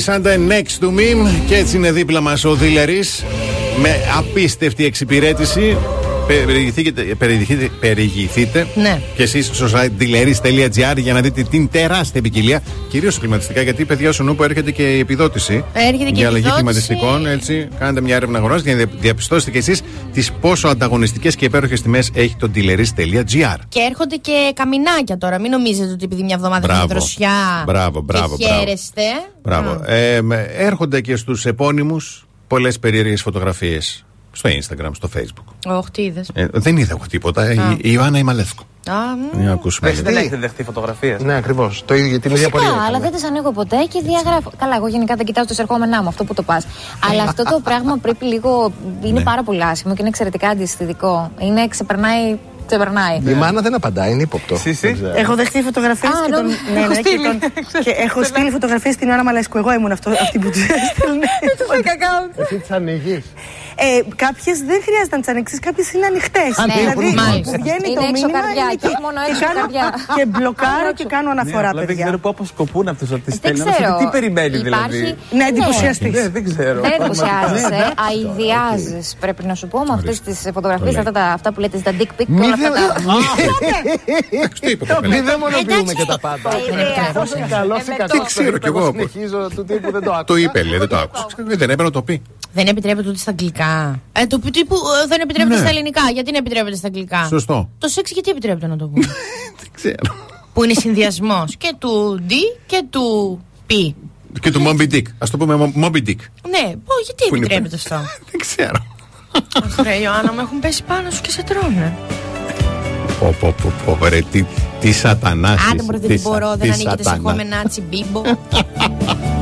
find Emily Santa next to me και έτσι είναι δίπλα μας ο Δίλερη με απίστευτη εξυπηρέτηση. Περιηγηθείτε, περιηγηθείτε, περιηγηθείτε Ναι. και εσείς στο site dealeris.gr για να δείτε την τεράστια ποικιλία, κυρίως κλιματιστικά. Γιατί, παιδιά, στο νου έρχεται και η επιδότηση Έρχεται και για η αλλαγή επιδότηση. κλιματιστικών. Έτσι, κάνετε μια έρευνα αγοράς για να διαπιστώσετε κι εσείς τις πόσο ανταγωνιστικές και υπέροχες τιμές έχει το dealeris.gr. Και έρχονται και καμινάκια τώρα. Μην νομίζετε ότι επειδή μια εβδομάδα Μπράβο. έχει δροσιά. Μπράβο, μπράβο, Και μπράβο. χαίρεστε. Μπράβο. Ε, με- έρχονται και στους επώνυμους πολλές περίεργες φωτογραφίες στο Instagram, στο Facebook. Όχι, τι είδες. Ε, δεν είδα εγώ τίποτα. Η, η Ιωάννα η Μαλεύκο. Α, μ. Για να ακούσουμε. Εσείς δεν έχετε δεχτεί φωτογραφίες; Ναι, ακριβώς. Το ίδιο, την ίδια Φυσικά, πορεία. αλλά δεν τις ανοίγω ποτέ και διαγράφω. Καλά, εγώ γενικά δεν κοιτάω το εισερχόμενά μου, αυτό που το πας. αλλά αυτό το πράγμα πρέπει λίγο. είναι Ναι. πάρα πολύ άσχημο και είναι εξαιρετικά αντιστοιχητικό. Είναι ξεπερνάει. ξεπερνάει. Η μάνα δεν απαντάει, είναι ύποπτο. Δεν ξέρω. Έχω δεχτεί φωτογραφίες Α, και, τον... νόμι- ναι, έχω ναι, και, στείλει. τον... και έχω στείλει φωτογραφίες στην ώρα Μαλέσκου. Εγώ ήμουν αυτό, αυτή που τους έστελνε. το fake account. Εσύ τις ανοίγεις. Ε, κάποιες δεν χρειάζεται να τις ανοίξεις, κάποιες είναι ανοιχτές. Α, ναι, δηλαδή, μάλιστα. που βγαίνει Είναι το έξω μήνυμα καρδιά είναι και εκεί. μόνο και, έξω κάνω, καρδιά. και μπλοκάρω και κάνω αναφορά, απλά δεν παιδιά. ξέρω πού αποσκοπούν αυτού ότι Δεν στέλνουν. ξέρω. Τι περιμένει δηλαδή; Υπάρχει- Να Ναι. εντυπωσιαστείς. Ναι, δεν ξέρω. Δεν εντυπωσιάζεσαι, Ναι, ναι. αειδιάζει πρέπει να σου πω με αυτές τις φωτογραφίες, αυτά, τα- αυτά που λέτε στα dick pic και Μη όλα αυτά δεν- τα. Το είπε το Μην δαιμονοποιούμε και τα πάντα. Εφόσον καλό ή κακό. Τι ξέρω κι εγώ. Συνεχίζω του τύπου δεν το άκουσα. Το είπε, λέει, δεν το άκουσα. Δεν έπρεπε να το πει. Δεν επιτρέπεται ούτε στα αγγλικά. Ε, το τύπου ε, δεν επιτρέπεται Ναι. στα ελληνικά. Γιατί δεν επιτρέπεται στα αγγλικά; Σωστό. Το σεξ γιατί επιτρέπεται να το πούμε. Δεν ξέρω. Που είναι συνδυασμός και του D και του P. Και του Moby Dick. Α το πούμε Mo- Moby Dick. Ναι, πω, γιατί Που είναι επιτρέπεται αυτό; Δεν ξέρω. Ρε Ιωάννα, με έχουν πέσει πάνω σου και σε τρώνε. Πω, πω, πω, πω, ρε, τι, τι σατανάς Άντε είσαι, μπορεί τι δεν σα- μπορώ, τι δεν ανήκετε σε σατανά. χωμενάτσι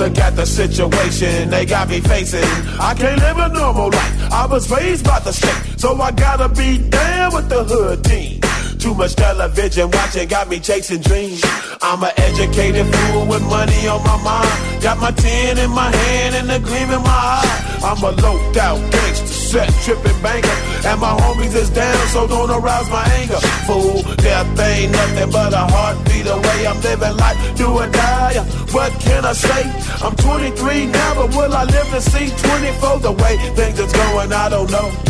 Look at the situation they got me facing. I can't live a normal life. I was raised by the state, so I gotta be down with the hood team. Too much television watching got me chasing dreams. I'm an educated fool with money on my mind. Got my tin in my hand and a gleam in my eye. I'm a low out gangster, set tripping banker. And my homies is down, so don't arouse my anger. Fool, death ain't nothing but a heartbeat away. I'm living life, do or die. What can I say? I'm 23 now, but will I live to see 24? The way things is going, I don't know.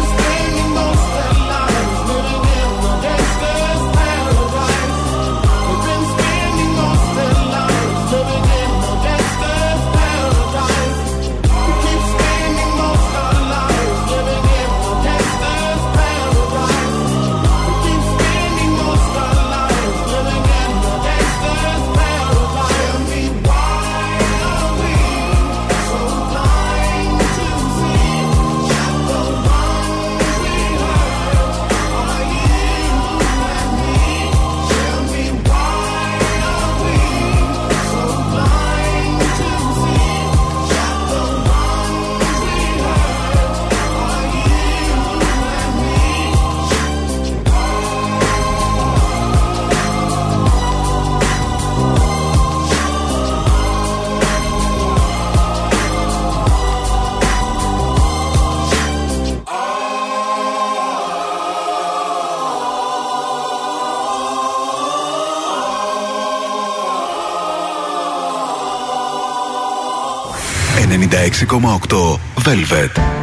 ...96,8 Velvet.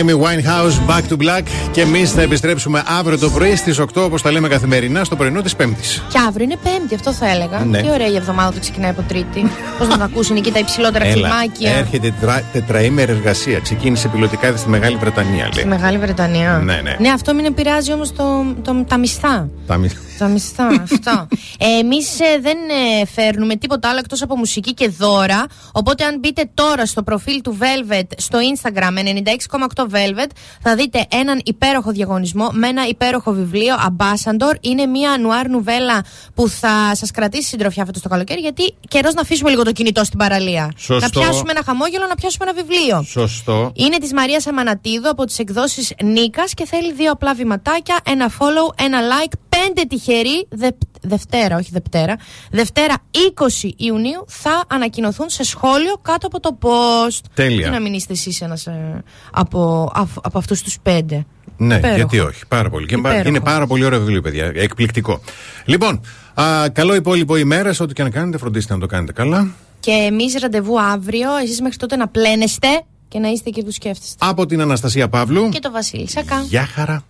Amy Winehouse, Back to Black. Και εμείς θα επιστρέψουμε αύριο το πρωί στις 8 όπως τα λέμε καθημερινά στο πρωινό της Πέμπτης. Και αύριο είναι Πέμπτη, αυτό θα έλεγα. Ναι. Τι ωραία η εβδομάδα που ξεκινάει από Τρίτη. Πώς να τα ακούσουν εκεί τα υψηλότερα κλιμάκια. έρχεται τετρα, τετραήμερη εργασία. Ξεκίνησε πιλωτικά ήδη στη Μεγάλη Βρετανία, λέει. Στη Μεγάλη Βρετανία. Ναι, ναι. αυτό μην επηρεάζει όμως το, το, τα μισθά. Τα μισ- Τα μισθά, αυτό. Ε, Εμεί δεν ε, φέρνουμε τίποτα άλλο εκτός από μουσική και δώρα. Οπότε, αν μπείτε τώρα στο προφίλ του Velvet στο Instagram 96,8 Velvet, θα δείτε έναν υπέροχο διαγωνισμό με ένα υπέροχο βιβλίο Ambassador. Είναι μια νουάρ νουβέλα που θα σας κρατήσει συντροφιά φέτο το καλοκαίρι, γιατί καιρός να αφήσουμε λίγο το κινητό στην παραλία. Σωστό. Να πιάσουμε ένα χαμόγελο, να πιάσουμε ένα βιβλίο. Σωστό. Είναι της Μαρίας Αμανατίδου από τις εκδόσεις Νίκας και θέλει δύο απλά βηματάκια, ένα follow, ένα like, πέντε τυχεροί. Δε, Δευτέρα, όχι Δευτέρα. Δευτέρα 20 Ιουνίου θα ανακοινωθούν σε σχόλιο κάτω από το post. Τέλεια. Τι να μην είστε εσείς ένας από, από, από αυτούς τους πέντε. Ναι, Υπέροχο. γιατί όχι. Πάρα πολύ. Και Υπέροχο. είναι πάρα πολύ ωραίο βιβλίο, παιδιά. Εκπληκτικό. Λοιπόν, α, καλό υπόλοιπο ημέρας. Ό,τι και να κάνετε, φροντίστε να το κάνετε καλά. Και εμείς ραντεβού αύριο. Εσείς μέχρι τότε να πλένεστε και να είστε εκεί που σκέφτεστε. Από την Αναστασία Παύλου. Και το Βασίλη Σακά. Γεια χαρά.